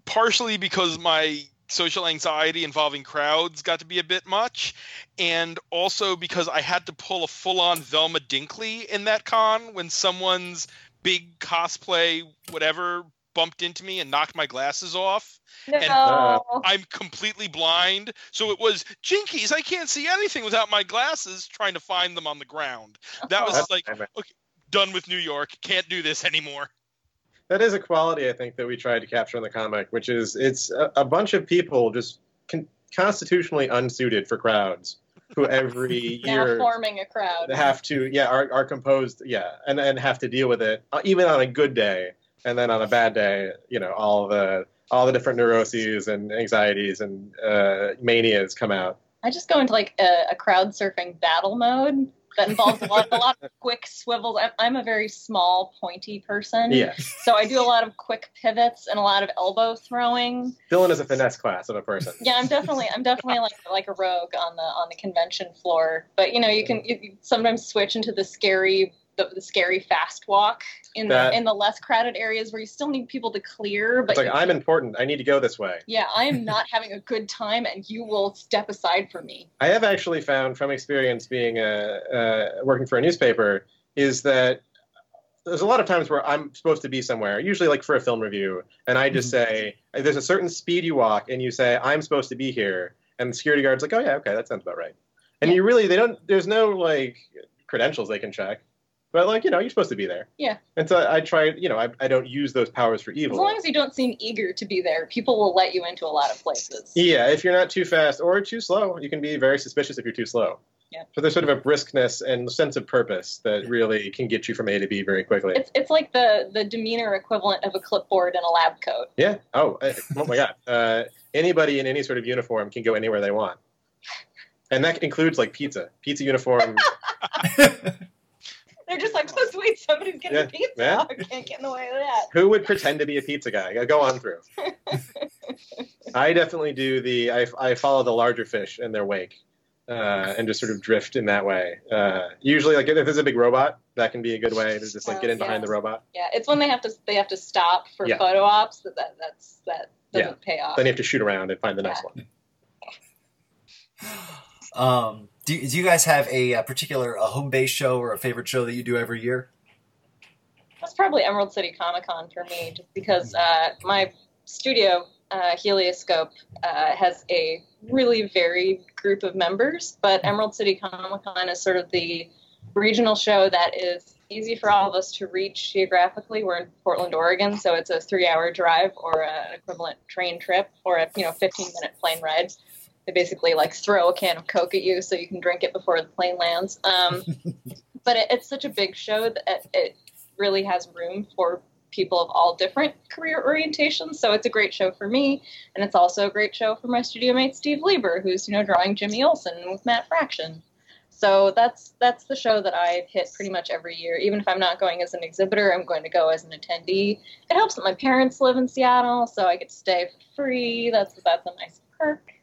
partially because my social anxiety involving crowds got to be a bit much, and also because I had to pull a full on Velma Dinkley in that con when someone's big cosplay, whatever, bumped into me and knocked my glasses off. No, uh, I'm completely blind. So it was jinkies. I can't see anything without my glasses trying to find them on the ground. That was That's like nightmare. done with New York. Can't do this anymore. That is a quality I think that we tried to capture in the comic, which is it's a, a bunch of people just con- constitutionally unsuited for crowds who every year forming a crowd. have to yeah are, are composed yeah and and have to deal with it uh, even on a good day and then on a bad day you know all the all the different neuroses and anxieties and uh, manias come out I just go into like a, a crowd surfing battle mode that involves a lot, a lot of quick swivels. I'm, I'm a very small, pointy person, yeah so I do a lot of quick pivots and a lot of elbow throwing. dylan is a finesse class of a person Yeah, I'm definitely, I'm definitely like like a rogue on the on the convention floor. But you know, you can you, you sometimes switch into the scary the, the scary fast walk in That- the in the less crowded areas where you still need people to clear. But it's like you i'm important. I need to go this way. Yeah, I am not having a good time, and you will step aside for me. I have actually found from experience being a, uh, working for a newspaper is that there's a lot of times where I'm supposed to be somewhere, usually like for a film review, and I just say there's a certain speed you walk, and you say I'm supposed to be here, and the security guard's like, oh yeah, okay, that sounds about right, and you really they don't there's no like credentials they can check, but like you know, you're supposed to be there. Yeah. And so I try, you know, I, I don't use those powers for evil. As long as you don't seem eager to be there, people will let you into a lot of places. Yeah, if you're not too fast or too slow, you can be very suspicious if you're too slow. Yeah. So there's sort of a briskness and sense of purpose that really can get you from A to B very quickly. It's it's like the the demeanor equivalent of a clipboard and a lab coat. yeah. Oh, I- oh my God. Uh, anybody in any sort of uniform can go anywhere they want, and that includes like pizza. Pizza uniform. They're just like, oh sweet, somebody's getting Yeah, a pizza. yeah. I can't get in the way of that. Who would pretend to be a pizza guy? Go on through. I definitely do the. I, I follow the larger fish in their wake, uh, and just sort of drift in that way. Uh, usually, like if there's a big robot, that can be a good way to just like Oh, get in behind yeah. the robot. Yeah, it's when they have to they have to stop for Yeah. photo ops that, that that's that doesn't pay off. Then you have to shoot around and find the next one. Um, do, do you guys have a, uh particular a home base show or a favorite show that you do every year? That's probably Emerald City Comic Con for me, just because uh, my studio, uh, Helioscope, uh, has a really varied group of members. But Emerald City Comic Con is sort of the regional show that is easy for all of us to reach geographically. We're in Portland, Oregon, so it's a three-hour drive or an equivalent train trip or a you know 15-minute plane ride. They basically like throw a can of Coke at you so you can drink it before the plane lands. Um, but it, it's such a big show that it, really has room for people of all different career orientations. So it's a great show for me, and it's also a great show for my studio mate Steve Lieber, who's you know drawing Jimmy Olsen with Matt Fraction. So that's that's the show that I hit pretty much every year. Even if I'm not going as an exhibitor, I'm going to go as an attendee. It helps that my parents live in Seattle, so I get to stay for free. That's that's a nice perk.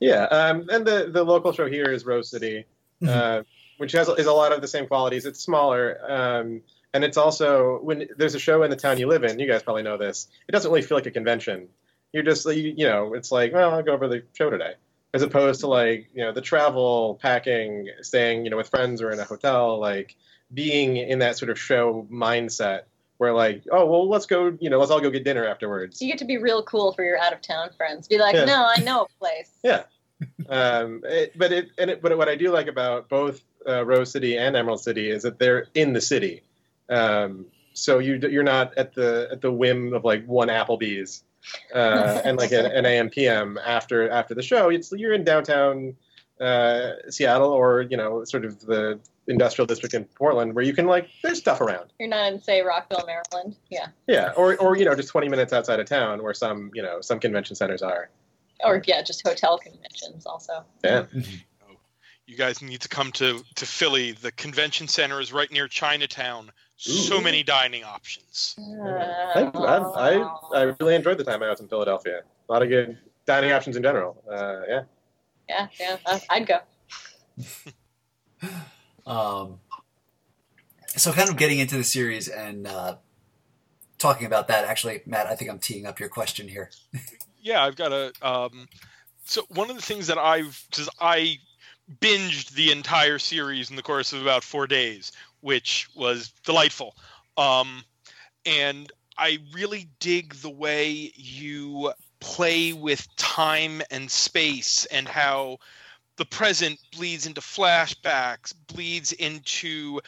Yeah, um, and the the local show here is Rose City, uh, which has is a lot of the same qualities. It's smaller, um, and it's also when there's a show in the town you live in. You guys probably know this. It doesn't really feel like a convention. You're just you, you know, it's like, well, I'll go over the show today, as opposed to like you know the travel, packing, staying you know with friends or in a hotel, like being in that sort of show mindset where like, oh well, let's go, you know, let's all go get dinner afterwards. You get to be real cool for your out of town friends. Be like, Yeah. no, I know a place. Yeah. um, it, but it and it, but what I do like about both uh, Rose City and Emerald City is that they're in the city, um, so you you're not at the at the whim of like one Applebee's uh, and like an, an AM PM after after the show. It's you're in downtown uh, Seattle or you know sort of the industrial district in Portland where you can like there's stuff around. You're not in, say, Rockville, Maryland. Yeah. Yeah, or or you know just 20 minutes outside of town where some you know some convention centers are. Or, yeah, just hotel conventions also. Yeah. You guys need to come to, to Philly. The convention center is right near Chinatown. So many dining options. Thank you. I, I, I really enjoyed the time I was in Philadelphia. A lot of good dining options in general. Uh, yeah. Yeah, yeah, I- I'd go. Um, so, kind of getting into the series and uh, talking about that. Actually, Matt, I think I'm teeing up your question here. Yeah, I've got a. Um, so one of the things that I've because I binged the entire series in the course of about four days, which was delightful. Um, and I really dig the way you play with time and space and how the present bleeds into flashbacks, bleeds into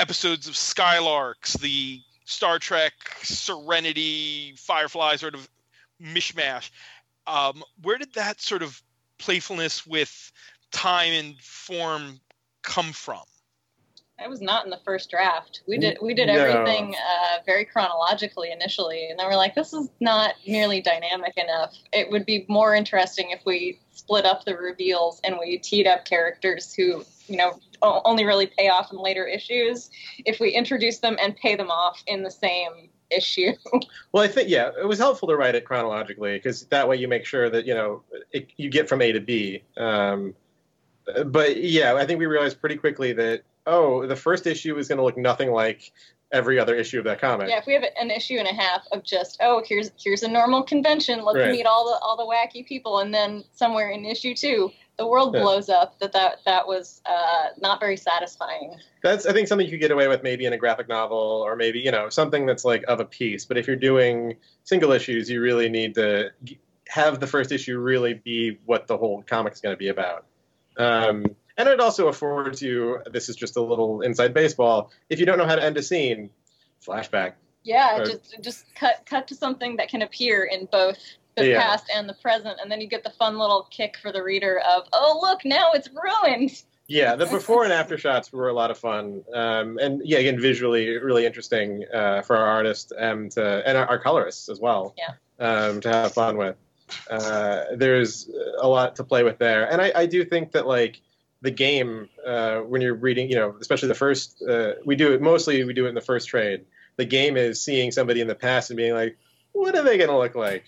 episodes of Skylarks, the Star Trek Serenity, Firefly sort of mishmash. Um, where did that sort of playfulness with time and form come from? I was not in the first draft. We did we did No. everything uh, very chronologically initially, and then we're like, this is not nearly dynamic enough. It would be more interesting if we split up the reveals and we teed up characters who you know o- only really pay off in later issues. If we introduce them and pay them off in the same issue. Well, I think yeah, it was helpful to write it chronologically because that way you make sure that you know it, you get from A to B. Um, but yeah, I think we realized pretty quickly that oh, the first issue is going to look nothing like every other issue of that comic. Yeah, if we have an issue and a half of just oh here's here's a normal convention, let's Right. meet all the all the wacky people, and then somewhere in issue two the world Yeah. blows up. That that that was uh, not very satisfying. That's I think something you could get away with maybe in a graphic novel or maybe you know something that's like of a piece. But if you're doing single issues, you really need to g- have the first issue really be what the whole comic's going to be about. Um, and it also affords you. This is just a little inside baseball. If you don't know how to end a scene, flashback. Yeah, Or- just just cut cut to something that can appear in both the Yeah. past and the present, and then you get the fun little kick for the reader of, oh look, now it's ruined. Yeah, the before and after shots were a lot of fun, um, and yeah, again, visually really interesting uh, for our artists and to, and our, our colorists as well. Yeah. um, to have fun with. Uh, there's a lot to play with there, and I, I do think that like the game uh, when you're reading, you know, especially the first, uh, we do it mostly. We do it in the first trade. The game is seeing somebody in the past and being like, "What are they going to look like?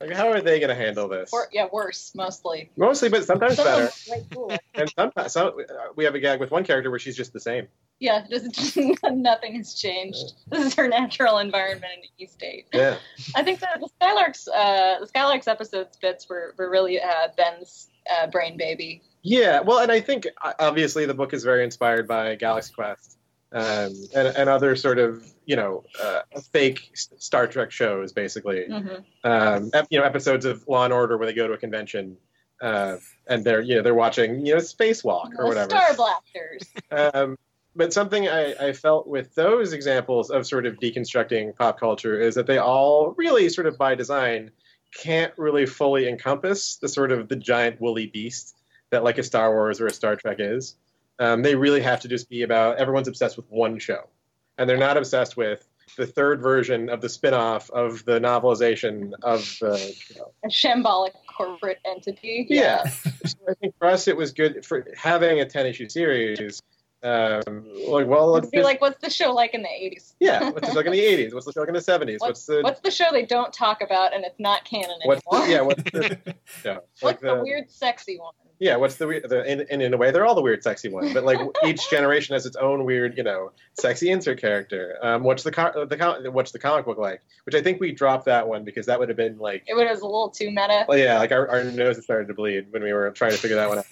Like, how are they going to handle this?" Or yeah, worse mostly. Mostly, but sometimes better. them way cooler. And sometimes some, we have a gag with one character where she's just the same. Yeah, just, nothing has changed. This is her natural environment in the East State. Yeah. I think that the Skylarks, uh, the Skylarks episodes bits were, were really uh, Ben's uh, brain baby. Yeah, well, and I think uh, obviously the book is very inspired by Galaxy Quest um, and, and other sort of you know uh, fake Star Trek shows, basically. Mhm. Um, you know, episodes of Law and Order where they go to a convention uh, and they're you know they're watching you know Spacewalk or The whatever. Star Blasters. Um, but something I, I felt with those examples of sort of deconstructing pop culture is that they all really sort of by design can't really fully encompass the sort of the giant woolly beast that like a Star Wars or a Star Trek is. Um, they really have to just be about everyone's obsessed with one show, and they're not obsessed with the third version of the spin-off of the novelization of the show. A shambolic corporate entity. Yeah. So I think for us it was good for having a 10 issue series. Um, like, well, let's be like, what's the show like in the 80s? yeah, what's it like in the 80s? What's it like in the 70s? What's What's, the what's the show they don't talk about and it's not canon what's anymore? the, yeah, what's the yeah, like What's the, the, weird, sexy one? Yeah, what's the weird the and, and in a way they're all the weird sexy one, but like each generation has its own weird, you know, sexy insert character. Um, what's the co- the co- what's the comic book like? Which I think we dropped that one because that would have been like It would have was a little too meta. well, yeah, like our, our noses started to bleed when we were trying to figure that one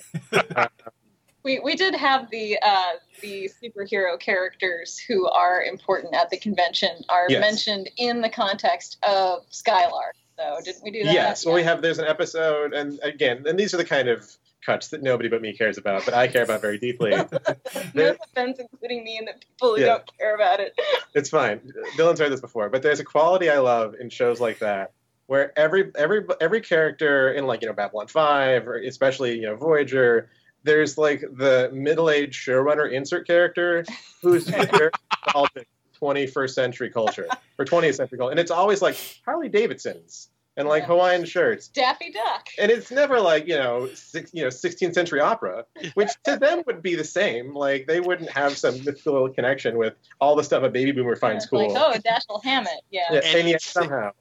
out. We, we did have the uh, the superhero characters who are important at the convention are Yes. mentioned in the context of Skylark. So didn't we do that? Yes, well, we have there's an episode, and again, and these are the kind of cuts that nobody but me cares about, but I care about very deeply. No offense, including me and the people who Yeah. don't care about it. it's fine. Dylan's heard this before, but there's a quality I love in shows like that, where every every every character in like you know Babylon Five, or especially you know Voyager, there's like the middle-aged showrunner insert character who's very nostalgic 21st century culture or 20th century culture, and it's always like Harley Davidsons and like Yeah. Hawaiian shirts. Daffy Duck. and it's never like you know six, you know 16th century opera which to them would be the same like they wouldn't have some mythical connection with all the stuff a baby boomer finds It's cool Like, oh, Dashiell Hammett. Yeah. yeah, And and yet somehow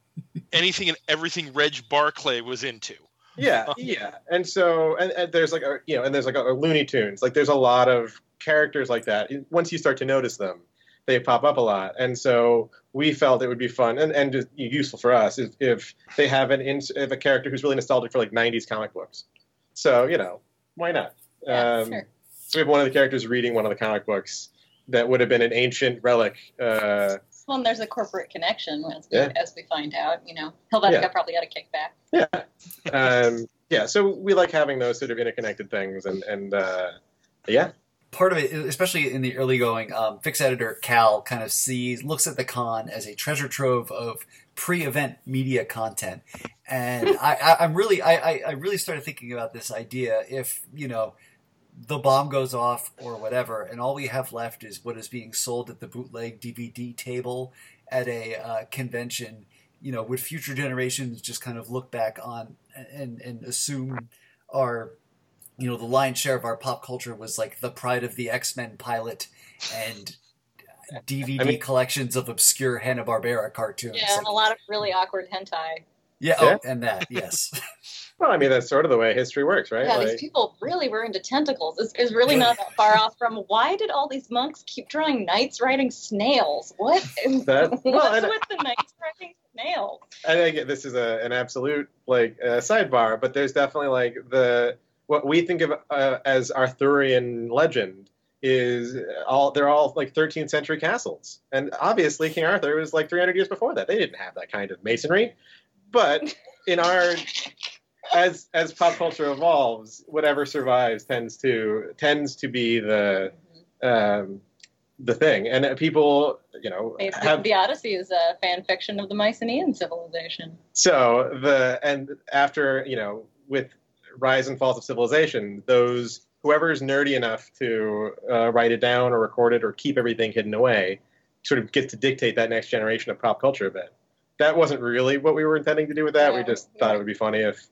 Anything and everything Reg Barclay was into. yeah yeah and so and, and there's like a you know and there's like a, a looney tunes like there's a lot of characters like that once you start to notice them they pop up a lot and so we felt it would be fun and, and just useful for us if, if they have an ins- if a character who's really nostalgic for like 90s comic books so you know why not Yeah, um, sure. so we have one of the characters reading one of the comic books that would have been an ancient relic uh, Well, and there's a corporate connection as we, Yeah. as we find out. You know, Helvetica Yeah. probably got a kickback. yeah um, yeah so we like having those sort of interconnected things and and uh, yeah part of it, especially in the early going, um, fix editor Cal kind of sees looks at the con as a treasure trove of pre-event media content, and I, I'm really I, I really started thinking about this idea if you know the bomb goes off or whatever, and all we have left is what is being sold at the bootleg DVD table at a uh, convention. You know, would future generations just kind of look back on and and assume our you know the lion's share of our pop culture was like the Pryde of the X Men pilot and DVD I mean- collections of obscure Hanna Barbera cartoons. Yeah, and Like- a lot of really awkward hentai. yeah, Yeah. oh, and that yes. well i mean that's sort of the way history works right Yeah, Like- these people really were into tentacles. It's, it's really not that far off from why did all these monks keep drawing knights riding snails? What? That- What's well, with the knights riding snails? and again, this is a, an absolute like uh, sidebar, but there's definitely like the what we think of uh, as Arthurian legend is all they're all like 13th century castles, and obviously King Arthur was like 300 years before that. They didn't have that kind of masonry, but in our as as pop culture evolves, whatever survives tends to tends to be the um, the thing, and uh, people, you know, have the Odyssey is a fan fiction of the Mycenaean civilization. so the and after you know with rise and falls of civilization, those whoever's nerdy enough to uh, write it down or record it or keep everything hidden away, sort of gets to dictate that next generation of pop culture a bit. That wasn't really what we were intending to do with that. we just you're thought it would be funny if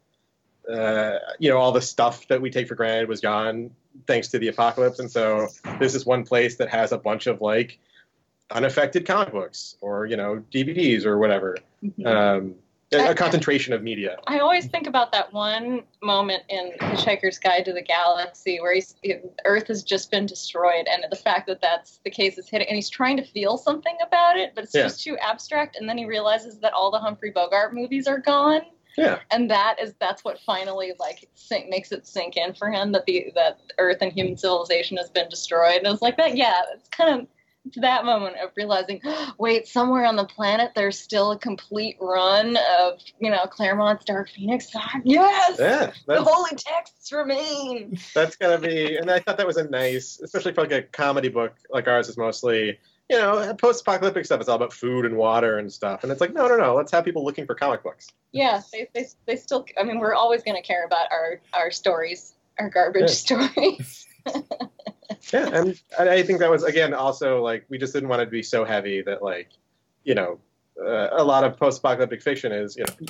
uh, you know all the stuff that we take for granted was gone thanks to the apocalypse, and so this is one place that has a bunch of like unaffected comic books or you know DVDs or whatever. Mhm. Um, a, a concentration of media. I always think about that one moment in Hitchhiker's Guide to the Galaxy where he's, Earth has just been destroyed, and the fact that that's the case is hitting, and he's trying to feel something about it, but it's Yeah. just too abstract. And then he realizes that all the Humphrey Bogart movies are gone, Yeah. and that is that's what finally like sink, makes it sink in for him that the that Earth and human civilization has been destroyed. And it's like that. Yeah, it's kind of that moment of realizing, wait, somewhere on the planet there's still a complete run of you know Claremont's Dark Phoenix. Ah, Yes, Yeah, the holy texts remain. that's gonna be, and I thought that was a nice, especially for like a comedy book like ours is mostly, you know, post-apocalyptic stuff. It's all about food and water and stuff, and it's like, no, no, no, let's have people looking for comic books. Yeah, they, they, they still. I mean, we're always going to care about our our stories, our garbage Yeah. stories. Yeah, and and I think that was again also like we just didn't want it to be so heavy that like, you know, uh, a lot of post-apocalyptic fiction is you know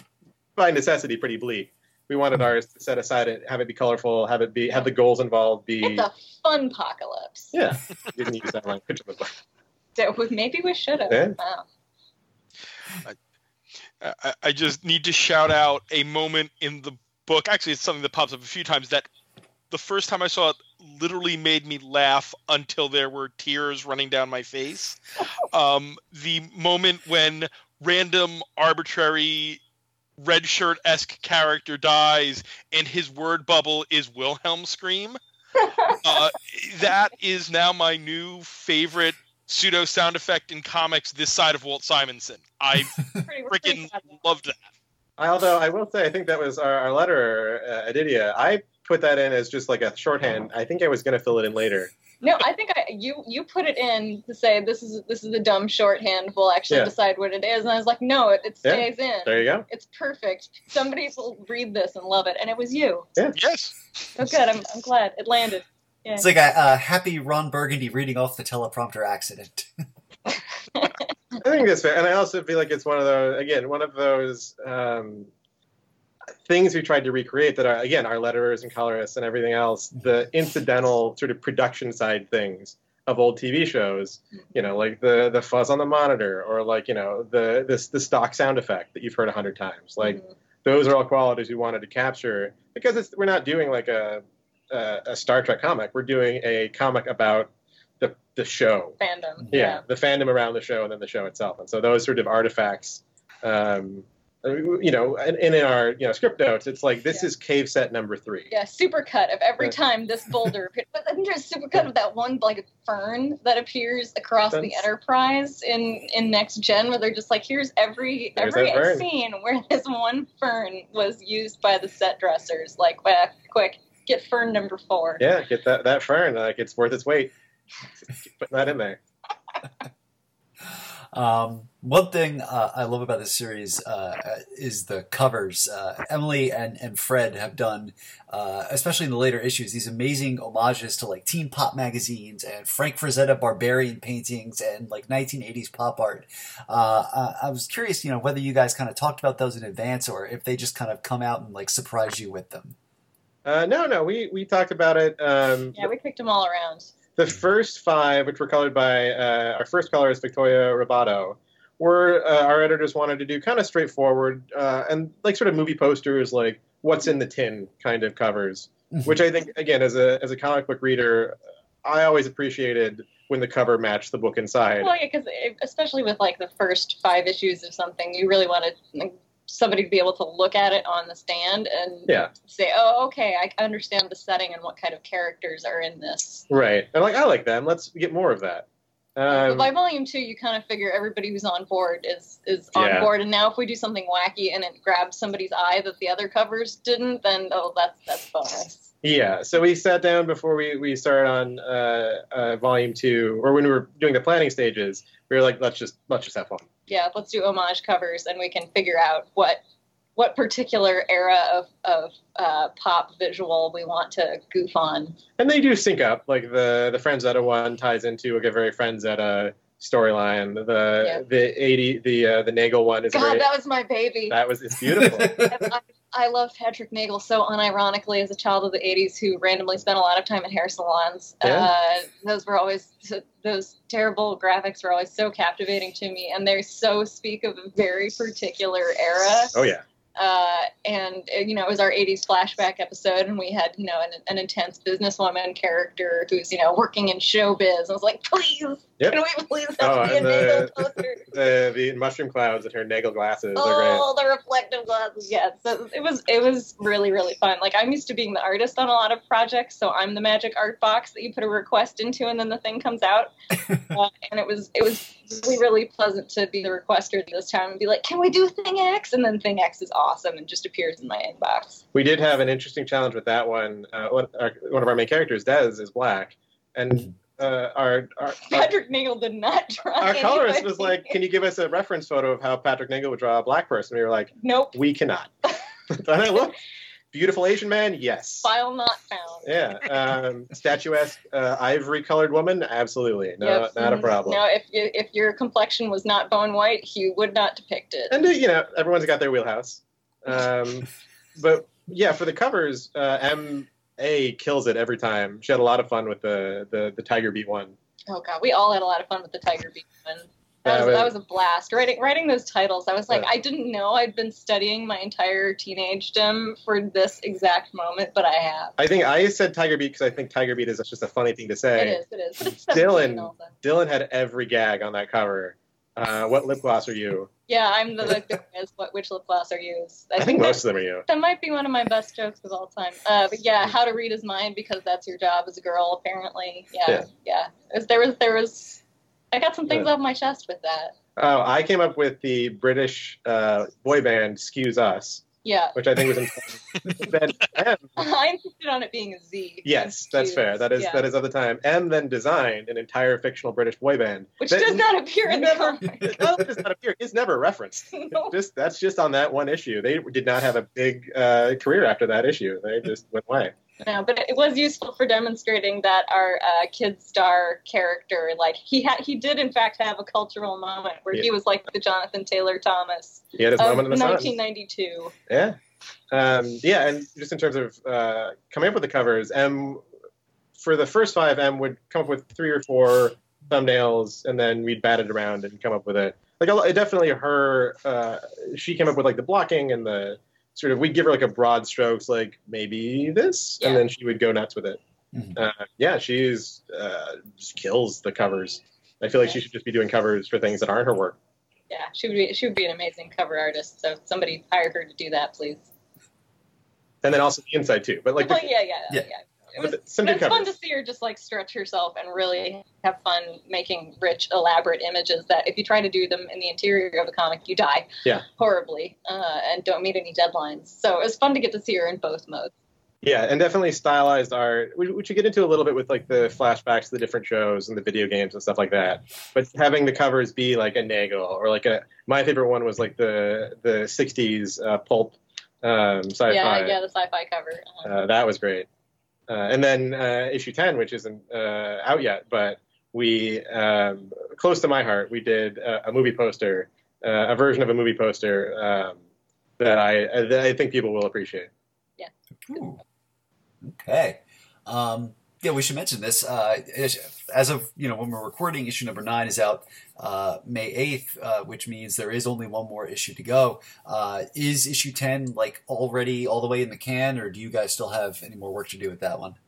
by necessity pretty bleak. We wanted ours to set aside it, have it be colorful, have it be have the goals involved be. It's a fun apocalypse. Yeah, you didn't use that language in the book. So maybe we should have. Yeah. Wow. I, I just need to shout out a moment in the book. Actually, it's something that pops up a few times that the first time I saw it literally made me laugh until there were tears running down my face. Um, the moment when random, arbitrary, red shirt esque character dies and his word bubble is Wilhelm scream. Uh, that is now my new favorite pseudo sound effect in comics this side of Walt Simonson. I Pretty, we're pretty freaking glad that- loved that. Although I will say, I think that was our, our letter, uh, Aditya. I put that in as just like a shorthand. I think I was going to fill it in later. No, I think I, you you put it in to say this is this is the dumb shorthand. We'll actually Yeah. decide what it is, and I was like, no, it, it Yeah, stays in. There you go. It's perfect. Somebody will read this and love it, and it was you. Yes. So good. I'm, I'm glad it landed. Yeah. It's like a, a happy Ron Burgundy reading off the teleprompter accident. I think that's fair. And I also feel like it's one of those, again, one of those um, things we tried to recreate that are, again, our letterers and colorists and everything else, the incidental sort of production side things of old TV shows, you know, like the the fuzz on the monitor or like, you know, the this the stock sound effect that you've heard a hundred times. Like Mhm. those are all qualities we wanted to capture because it's, we're not doing like a, a a Star Trek comic. We're doing a comic about the the show fandom. yeah, the fandom around the show and then the show itself. And so those sort of artifacts, um, you know, and, and in our you know script notes, it's like this Yeah. is cave set number three. Yeah, supercut of every time this boulder appears. But then there's supercut of that one like fern that appears across the Enterprise in in Next Gen, where they're just like, here's every There's every scene where this one fern was used by the set dressers. Like, well, quick, get fern number four. Yeah, get that that fern, like it's worth its weight. Putting that in there. Um, one thing uh, I love about this series uh, is the covers. Uh, Emily and, and Fred have done, uh, especially in the later issues, these amazing homages to like teen pop magazines and Frank Frazetta barbarian paintings and like 1980s pop art. Uh, I- I was curious, you know, whether you guys kind of talked about those in advance or if they just kind of come out and like surprise you with them. Uh, no, no, we we talked about it. Um, Yeah, we picked them all around. The first five, which were colored by uh, our first colorist Victoria Robato, were uh, our editors wanted to do kind of straightforward uh, and like sort of movie posters, like what's in the tin kind of covers. Which I think, again, as a as a comic book reader, I always appreciated when the cover matched the book inside. Well, yeah, because especially with like the first five issues of something, you really wanted like, somebody to be able to look at it on the stand and Yeah. say, "Oh, okay, I understand the setting and what kind of characters are in this." Right. And like I like them. Let's get more of that. Um, by volume two, you kind of figure everybody who's on board is is on Yeah. board. And now, if we do something wacky and it grabs somebody's eye that the other covers didn't, then oh, that's that's bonus. yeah, so we sat down before we, we started on uh, uh, volume two, or when we were doing the planning stages. We were like, let's just let's just have fun. Yeah, let's do homage covers, and we can figure out what what particular era of of uh, pop visual we want to goof on. And they do sync up. Like the the Franzetta one ties into a very Franzetta storyline. The Yeah. the eighty the uh, the Nagel one is God, great. that was my baby. That was it's beautiful. I, love Patrick Nagel so unironically as a child of the 80s who randomly spent a lot of time in hair salons. Yeah. Uh, those were always, those terrible graphics were always so captivating to me. And they so speak of a very particular era. oh yeah. Uh, and, uh, you know, it was our 80s flashback episode, and we had, you know, an, an intense businesswoman character who's, you know, working in showbiz. I was like, please, Yep. can we please have Oh, be a and the- The the mushroom clouds and her Nagel glasses are great. Oh, the reflective glasses. Yes, it was it was really really fun. Like I'm used to being the artist on a lot of projects, so I'm the magic art box that you put a request into, and then the thing comes out. uh, and it was it was really really pleasant to be the requester this time and be like, "Can we do Thing X?" And then Thing X is awesome and just appears in my inbox. We did have an interesting challenge with that one. Uh, one, our, one of our main characters, Dez, is black, and uh, our our, our, Patrick Nagel did not draw. our colorist anybody. was like, "Can you give us a reference photo of how Patrick Nagel would draw a black person?" We were like, "Nope, we cannot." and I look, beautiful Asian man, yes. file not found." Yeah, um, statuesque, uh, ivory-colored woman, absolutely, no, Yep. not a problem. No, if you, if your complexion was not bone white, he would not depict it. And uh, you know, everyone's got their wheelhouse. Um, but yeah, for the covers, uh, M A kills it every time. She had a lot of fun with the the, the Tiger Beat one. Oh god, we all had a lot of fun with the Tiger Beat one. That Yeah, was, that was a blast. Writing writing those titles, I was like, Yeah. I didn't know I'd been studying my entire teenagedom for this exact moment, but I have. I think I said Tiger Beat because I think Tiger Beat is just a funny thing to say. It is, it is. But it's 17 Dylan. Dylan had every gag on that cover. Uh, what lip gloss are you? Yeah, I'm the victim. Is what which lip gloss are used? I, think that, most of them are you. that might be one of my best jokes of all time. Uh, but yeah, how to read his mind because that's your job as a girl, apparently. Yeah, Yeah. yeah. Was- there was there was. I got some things Yeah. off my chest with that. Oh, I came up with the British uh, boy band "Skews Us," Yeah, which I think was. In- then M, I insisted on it being a Z. yes, that's fair. That is Yeah. that is of the time. M then designed an entire fictional British boy band, Which that- does not appear in the never, comic. not does not appear, it's never referenced. No. Just that's just on that one issue. They did not have a big uh, career after that issue. They just went away. No, but it was useful for demonstrating that our uh, kid star character, like he had, he did in fact have a cultural moment where he was like the Jonathan Taylor Thomas He had his moment in the sun. 1992. Yeah. Um, yeah, and just in terms of uh, coming up with the covers, M for the first five, M would come up with three or four thumbnails, and then we'd bat it around and come up with it. Like a, definitely her, uh, she came up with like the blocking and the sort of we'd give her like a broad strokes, like maybe this, and then she would go nuts with it. Mhm. Uh, yeah, she's uh, just kills the covers. I feel like she should just be doing covers for things that aren't her work. Yeah, she would be she would be an amazing cover artist. So somebody hire her to do that, please. And then also the inside too. But like the, yeah, yeah, yeah. Yeah. It was, But some but good it's fun to see her just like stretch herself and really have fun making rich, elaborate images that if you try to do them in the interior of a comic, you die Yeah. horribly uh, and don't meet any deadlines. So it was fun to get to see her in both modes. Yeah, and definitely stylized art, which we get into a little bit with like the flashbacks to the different shows and the video games and stuff like that. But having the covers be like a Nagel or like a my favorite one was like the the '60s uh, pulp um, sci-fi. Yeah, yeah, the sci-fi cover. Uh-huh. Uh, that was great. Uh, and then uh, issue 10, which isn't uh, out yet, but we, um, close to my heart, we did a, a movie poster, uh, a version of a movie poster um, that I that I think people will appreciate. Ooh. Okay. Um, yeah, we should mention this. Uh, as of you know, when we're recording, issue number nine is out uh, May eighth, uh, which means there is only one more issue to go. Uh, is issue ten like already all the way in the can, or do you guys still have any more work to do with that one?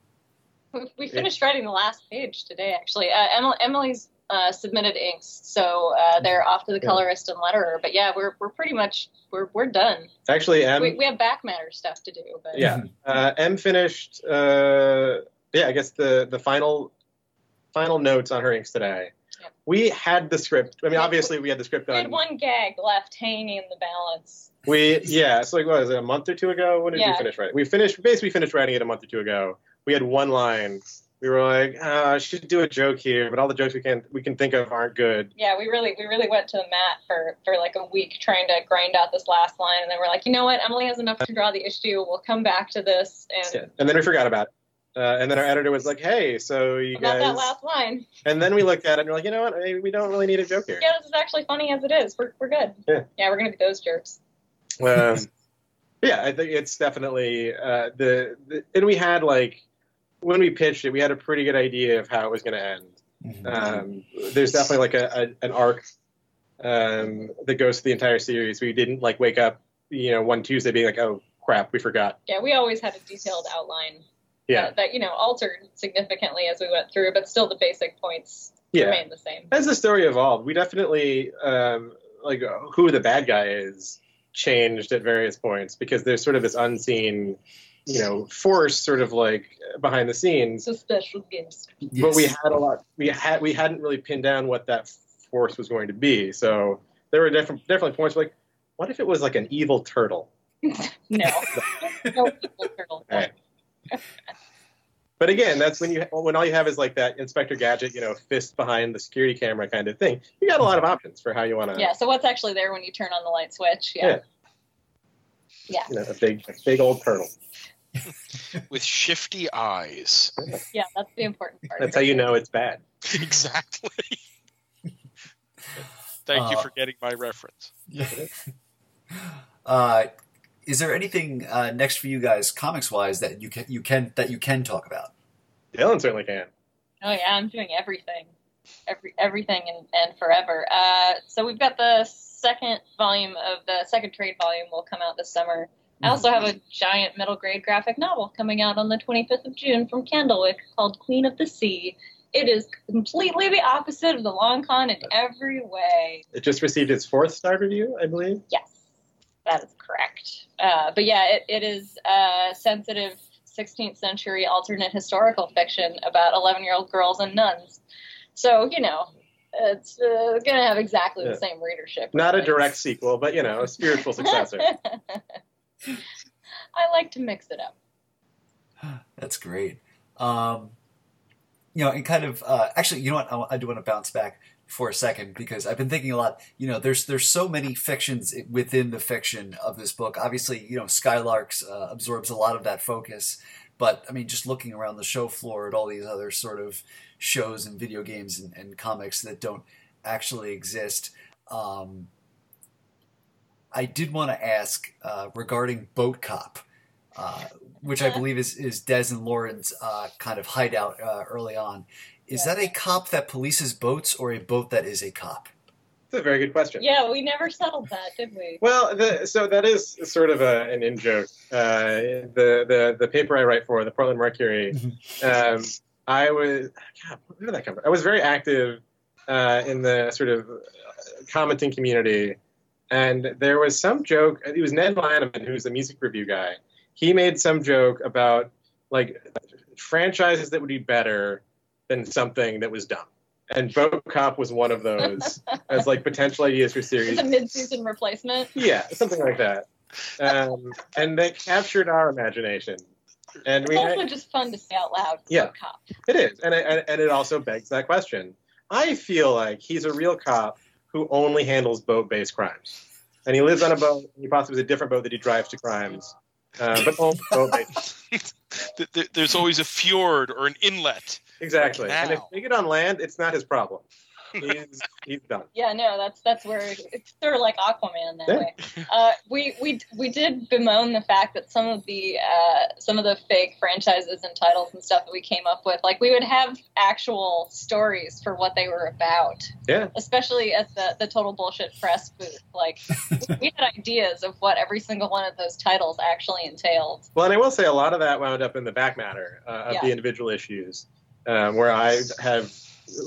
We- We finished writing the last page today, actually. Uh, Emily, Emily's uh, submitted inks, so uh, they're off to the colorist and letterer. But yeah, we're, we're pretty much we're, we're done. Actually, M, we, we have back matter stuff to do. But yeah, uh, M finished. Yeah, I guess the the final final notes on her inks today. we had the script. I mean, obviously we had the script We had one gag left hanging in the balance. We yeah, it's like what was it a month or two ago? When did we finish writing? We finished basically finished writing it a month or two ago. We had one line. We were like, uh, I should do a joke here, but all the jokes we can we can think of aren't good. Yeah, we really we really went to the mat for for like a week trying to grind out this last line, and then we're like, you know what, Emily has enough to draw the issue. We'll come back to this and Yeah. And then we forgot about it. Uh, and then our editor was like, "Hey, so you about that guys." last line. And then we looked at it and we're like, "You know what? Maybe we don't really need a joke here." Yeah, this is actually funny as it is. We're we're good. Yeah. yeah we're gonna be those jerks. Um, yeah, I think it's definitely uh, the, the and we had like when we pitched it, we had a pretty good idea of how it was going to end. Mhm. Um, there's definitely like a, a an arc um, that goes through the entire series. We didn't like wake up, you know, one Tuesday being like, "Oh crap, we forgot." Yeah, we always had a detailed outline Yeah, that, that you know altered significantly as we went through, but still the basic points yeah. remained the same. As the story evolved, we definitely um, like who the bad guy is changed at various points because there's sort of this unseen, you know, force sort of like behind the scenes. It's a special gift. But we had a lot. We had we hadn't really pinned down what that force was going to be. So there were different definitely points like, what if it was like an evil turtle? No, no evil turtle. Right. But again, that's when you when all you have is like that Inspector Gadget, you know, fist behind the security camera kind of thing. You got a lot of options for how you want to, Yeah, so what's actually there when you turn on the light switch? Yeah. Yeah. you know, a big a big old turtle. with shifty eyes. Yeah, that's the important part. That's how you know it's bad. exactly. Thank you Uh, for getting my reference. Uh, is there anything uh, next for you guys, comics wise, that you can you can that you can talk about? Dylan certainly can. Oh yeah, I'm doing everything, every everything and, and forever. Uh, so we've got the second volume of the second trade volume will come out this summer. I also have a giant middle grade graphic novel coming out on the 25th of June from Candlewick called Queen of the Sea. It is completely the opposite of the long con in every way. It just received its fourth star review, I believe. Yes, that is correct. Uh, but yeah, it, it is uh, sensitive 16th century alternate historical fiction about 11 year old girls and nuns. So, you know, it's uh, going to have exactly Yeah. the same readership. Not a direct sequel, but you know, a spiritual successor. I like to mix it up. That's great. Um, you know, and kind of uh, actually, you know what? I, I do want to bounce back for a second because I've been thinking a lot. You know, there's there's so many fictions within the fiction of this book. Obviously, you know, Skylarks uh, absorbs a lot of that focus. But I mean, just looking around the show floor at all these other sort of shows and video games and, and comics that don't actually exist. Um, I did want to ask uh, regarding Boat Cop, uh, which I believe is, is Des and Lauren's uh, kind of hideout uh, early on. Is that a cop that polices boats or a boat that is a cop? It's a very good question. Yeah, we never settled that, did we? Well, the, so that is sort of a, an in joke. Uh, the, the the paper I write for, the Portland Mercury, um, I was God, where did that come from? I was very active uh, in the sort of uh, commenting community, and there was some joke. It was Ned Lannamann, who's the music review guy. He made some joke about like franchises that would be better than something that was dumb. And Boat Cop was one of those as like potential ideas for series. A mid season replacement. Yeah, something like that. Um, and they captured our imagination. And It's we, also just fun to say out loud. Yeah. Boat Cop. it is, and it, and it also begs that question. I feel like he's a real cop who only handles boat-based crimes, and he lives on a boat. And He possibly has a different boat that he drives to crimes, uh, but only boat-based. Th- th- There's always a fjord or an inlet. Exactly. And if Now. they get on land, it's not his problem. He's he's done. Yeah, no, that's that's where it's sort of like Aquaman that Yeah. way. Uh, we we we did bemoan the fact that some of the uh, some of the fake franchises and titles and stuff that we came up with, like we would have actual stories for what they were about. Yeah. Especially at the the total bullshit press booth, like we had ideas of what every single one of those titles actually entailed. Well, and I will say a lot of that wound up in the back matter uh, of Yeah. the individual issues, um, where I have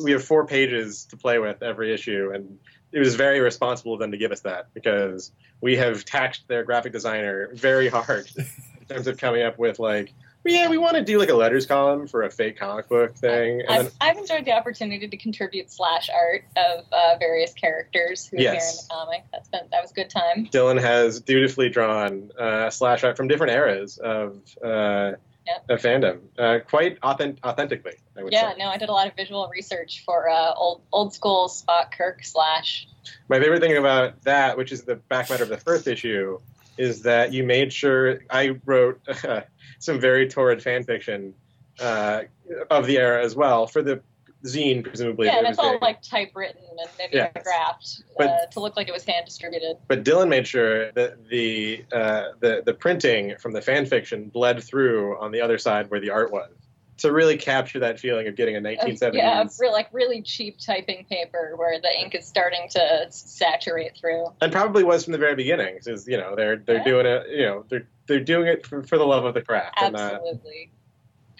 we have four pages to play with every issue, and it was very responsible of them to give us that because we have taxed their graphic designer very hard in terms of coming up with like but yeah, we want to do like a letters column for a fake comic book thing. And I've, then, I've enjoyed the opportunity to contribute slash art of uh, various characters who appear in the comic. That's been that was a good time. Dylan has dutifully drawn uh, slash art from different eras of uh, Yep. of fandom, uh, quite authentic, authentically. Yeah, say. no, I did a lot of visual research for uh, old old school Spock Kirk slash. My favorite thing about that, which is the back matter of the first issue, is that you made sure I wrote some very torrid fan fiction uh, of the era as well for the zine, presumably. Yeah, and it's all like typewritten and Yeah. mimeographed uh, But- to look like it was hand distributed. But Dylan made sure that the uh, the the printing from the fan fiction bled through on the other side where the art was to really capture that feeling of getting a Of- 1970s. yeah, real, like really cheap typing paper where the ink is starting to saturate through. and probably was from the very beginning. Because you know they're they're Yeah. doing it. You know they're they're doing it for, for the love of the craft. And, uh, Absolutely.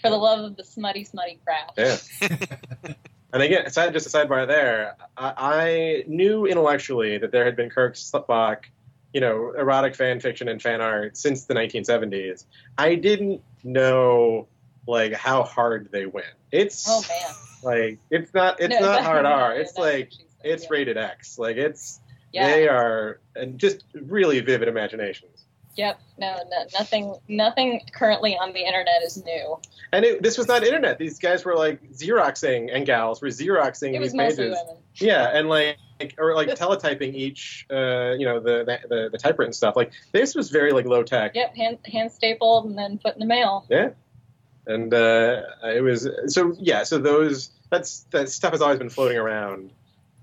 For the love of the smutty, smutty craft. Yeah. and again, aside, just a sidebar there, I, I knew intellectually that there had been Kirk Spock, you know, erotic fan fiction and fan art since the 1970s. I didn't know like how hard they went. It's Oh man. like it's not it's No, not hard R. It's like it's yeah. rated X. Like it's Yeah. they are and just really vivid imaginations. Yep. No, no, nothing. Nothing currently on the internet is new. And it, this was not internet. These guys were like xeroxing and gals were xeroxing It was these mostly pages. women. Yeah, and like or like teletyping each, uh, you know, the, the the the typewritten stuff. Like this was very like low tech. Yep. Hand hand stapled and then put in the mail. Yeah, and uh, it was so yeah. So those that's that stuff has always been floating around.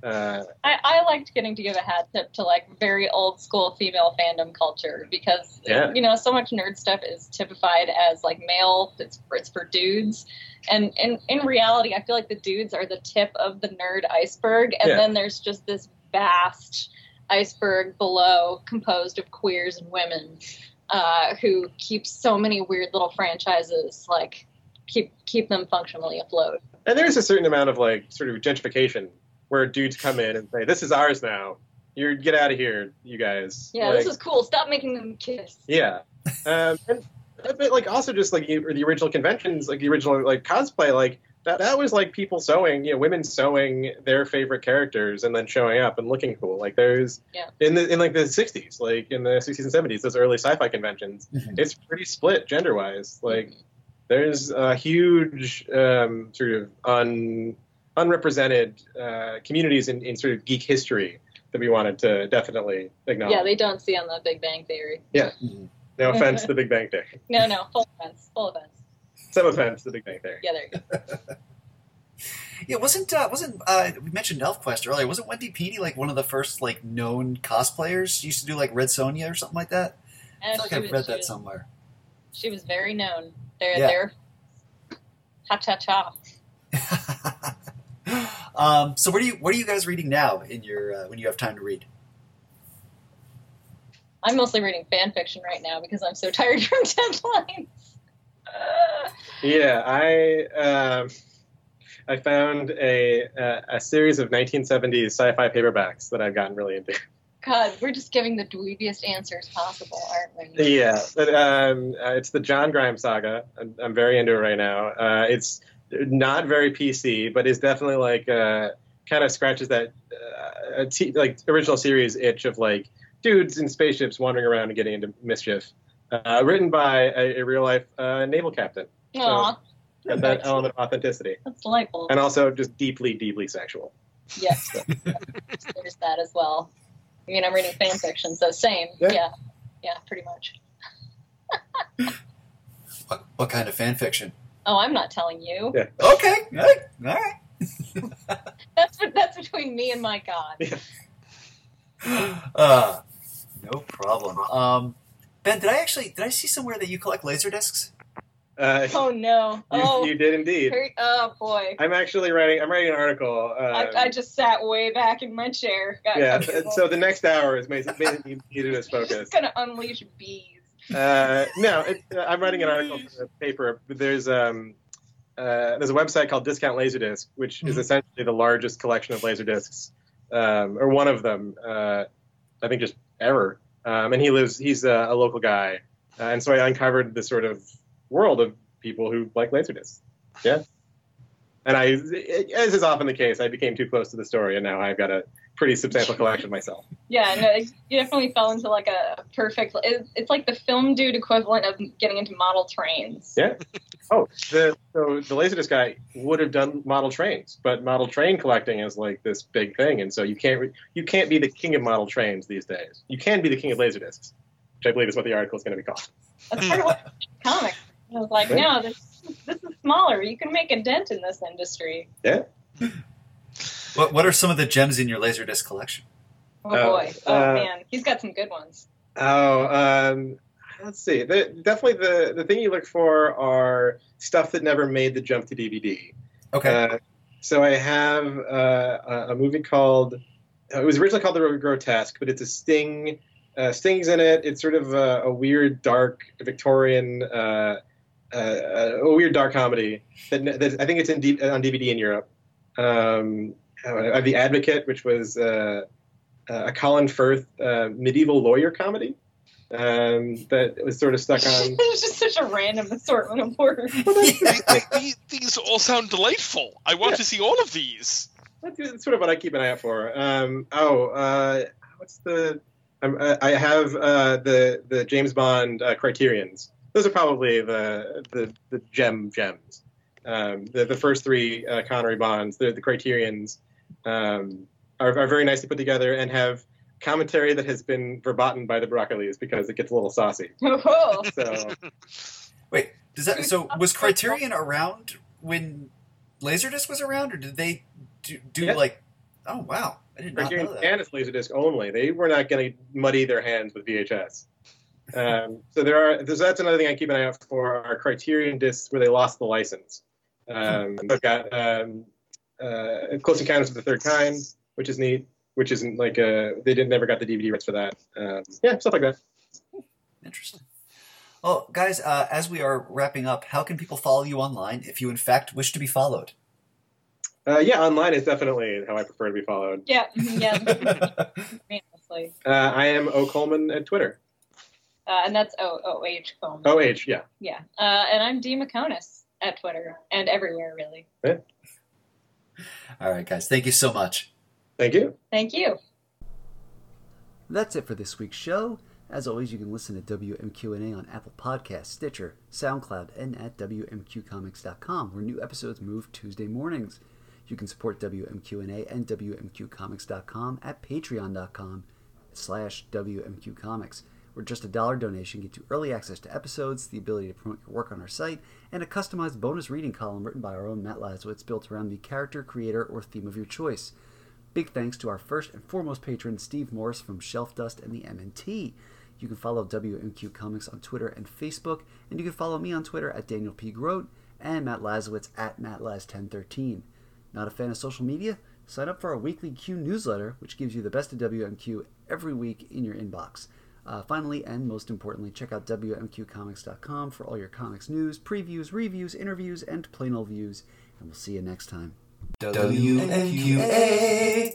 Uh, I, I liked getting to give a hat tip to like very old school female fandom culture because Yeah. you know so much nerd stuff is typified as like male it's it's for dudes and in in reality I feel like the dudes are the tip of the nerd iceberg and Yeah. then there's just this vast iceberg below composed of queers and women uh, who keep so many weird little franchises like keep keep them functionally afloat. and there's a certain amount of like sort of gentrification where dudes come in and say, "This is ours now. You get out of here, you guys." Yeah, Like, this is cool. Stop making them kiss. Yeah, um, and a bit like also just like you- the original conventions, like the original like cosplay, like that that was like people sewing, you know, women sewing their favorite characters and then showing up and looking cool. Like there's Yeah. in the in like the '60s, like in the '60s and '70s, those early sci-fi conventions, Mhm. it's pretty split gender wise. Like there's a huge um, sort of un unrepresented uh, communities in, in sort of geek history that we wanted to definitely acknowledge. Yeah, they don't see on the Big Bang Theory. Mhm. no offense to the Big Bang Theory. No, no, full offense, full offense. Some offense to the Big Bang Theory. Yeah, there you go. Yeah, wasn't uh, wasn't uh, we mentioned ElfQuest earlier? Wasn't Wendy Pini like one of the first like known cosplayers? She used to do like Red Sonja or something like that. I feel like I've was- read that was- somewhere. She was very known. They're Yeah. they're cha cha cha. Um, so what are you what are you guys reading now in your uh, when you have time to read? I'm mostly reading fan fiction right now because I'm so tired from deadlines. Uh, Yeah, I um, I found a, a a series of 1970s sci-fi paperbacks that I've gotten really into. God, we're just giving the dweebiest answers possible, aren't we? Yeah, but, um, uh, it's the John Grimes saga. I'm, I'm very into it right now. Uh, it's not very PC, but is definitely like uh, kind of scratches that uh, a t- like original series itch of like dudes in spaceships wandering around and getting into mischief. Uh, written by a, a real life uh, naval captain. Aw, Got that element of authenticity. that's delightful. and also just deeply, deeply sexual. Yes, there's that as well. I mean, I'm reading fan fiction, so same. Yeah. Yeah, yeah, pretty much. What, what kind of fan fiction? Oh, I'm not telling you. Yeah. Okay, all right, all right. That's that's between me and my God. Uh, no problem. Um, ben, did I actually did I see somewhere that you collect laser discs? Uh, Oh no. you, Oh, you did indeed. Here- oh boy. I'm actually writing. I'm writing an article. Uh, I, I just sat way back in my chair. Got yeah. So the next hour is basically basically needed as focus. just gonna unleash bees. Uh, no, it, uh, I'm writing an article for the paper. There's um, uh, there's a website called Discount Laserdisc, which is Mhm. essentially the largest collection of laserdiscs, um, or one of them. Uh, I think just ever. Um, and he lives. He's a, a local guy, uh, and so I uncovered this sort of world of people who like laserdiscs. Yeah. And I, as is often the case, I became too close to the story, and now I've got a pretty substantial collection myself. Yeah, no, you definitely fell into like a perfect. It's, it's like the film dude equivalent of getting into model trains. Yeah. Oh, the so the laserdisc guy would have done model trains, but model train collecting is like this big thing, and so you can't you can't be the king of model trains these days. You can be the king of laserdiscs, which I believe is what the article is going to be called. That's part of what comic. I was like, no, this this is smaller. You can make a dent in this industry. Yeah. What What are some of the gems in your laserdisc collection? Oh boy. Oh uh, man, he's got some good ones. Oh, um, let's see. The, definitely the the thing you look for are stuff that never made the jump to DVD. Okay. Uh, so I have uh, a- a movie called. It was originally called The Grotesque, but it's a Sting. Uh, Sting's in it. It's sort of a, a weird, dark Victorian, uh, uh, a weird dark comedy that, that I think it's in D, on DVD in Europe. Um, I have The Advocate, which was uh, a Colin Firth uh, medieval lawyer comedy um, that was sort of stuck on. it was just such a random assortment of words. these, these all sound delightful. I want to see all of these. That's that's sort of what I keep an eye out for. Um, oh, uh, what's the? Um, I I have uh, the the James Bond uh, Criterions. Those are probably the the, the gem gems. Um, the the first three uh, Connery Bonds, the the Criterions, um, are, are very nicely put together and have commentary that has been verboten by the Broccolis because it gets a little saucy. Oh, So Wait, does that so was Criterion around when Laserdisc was around, or did they do, do Yeah. like? Oh wow, I did not know Criterion that. and it's Laserdisc only. They were not going to muddy their hands with VHS. Um, so there are. There's, that's another thing I keep an eye out for are Criterion discs where they lost the license. Um, I've got um, uh, Close Encounters of the Third Kind, which is neat. Which isn't like a they didn't never got the DVD rights for that. Um, yeah, stuff like that. Interesting. Well, guys, uh, as we are wrapping up, how can people follow you online if you, in fact, wish to be followed? Uh, yeah, online is definitely how I prefer to be followed. yeah, yeah. Honestly. Uh, I am O Coleman at Twitter. Uh, and that's O O H Coleman. O H, yeah. Yeah. Uh, and I'm D Meconis at Twitter and everywhere really. All right, guys, thank you so much. Thank you. Thank you. That's it for this week's show. As always, you can listen to WMQ&A on Apple Podcasts, Stitcher, SoundCloud, and at WMQComics.com, where new episodes move Tuesday mornings. You can support WMQ&A and WMQComics.com at patreon.com slash WMQComics, where just a dollar donation gets you early access to episodes, the ability to promote your work on our site, and a customized bonus reading column written by our own Matt Lazorwitz built around the character, creator, or theme of your choice. Big thanks to our first and foremost patron, Steve Morris from Shelfdust and the MNT. You can follow WMQ Comics on Twitter and Facebook, and you can follow me on Twitter at Daniel P. Grote and Matt Lazorwitz at MattLaz1013. Not a fan of social media? Sign up for our weekly Q newsletter, which gives you the best of WMQ every week in your inbox. Uh, finally, and most importantly, check out WMQComics.com for all your comics news, previews, reviews, interviews, and plain old views. And we'll see you next time. WMQA.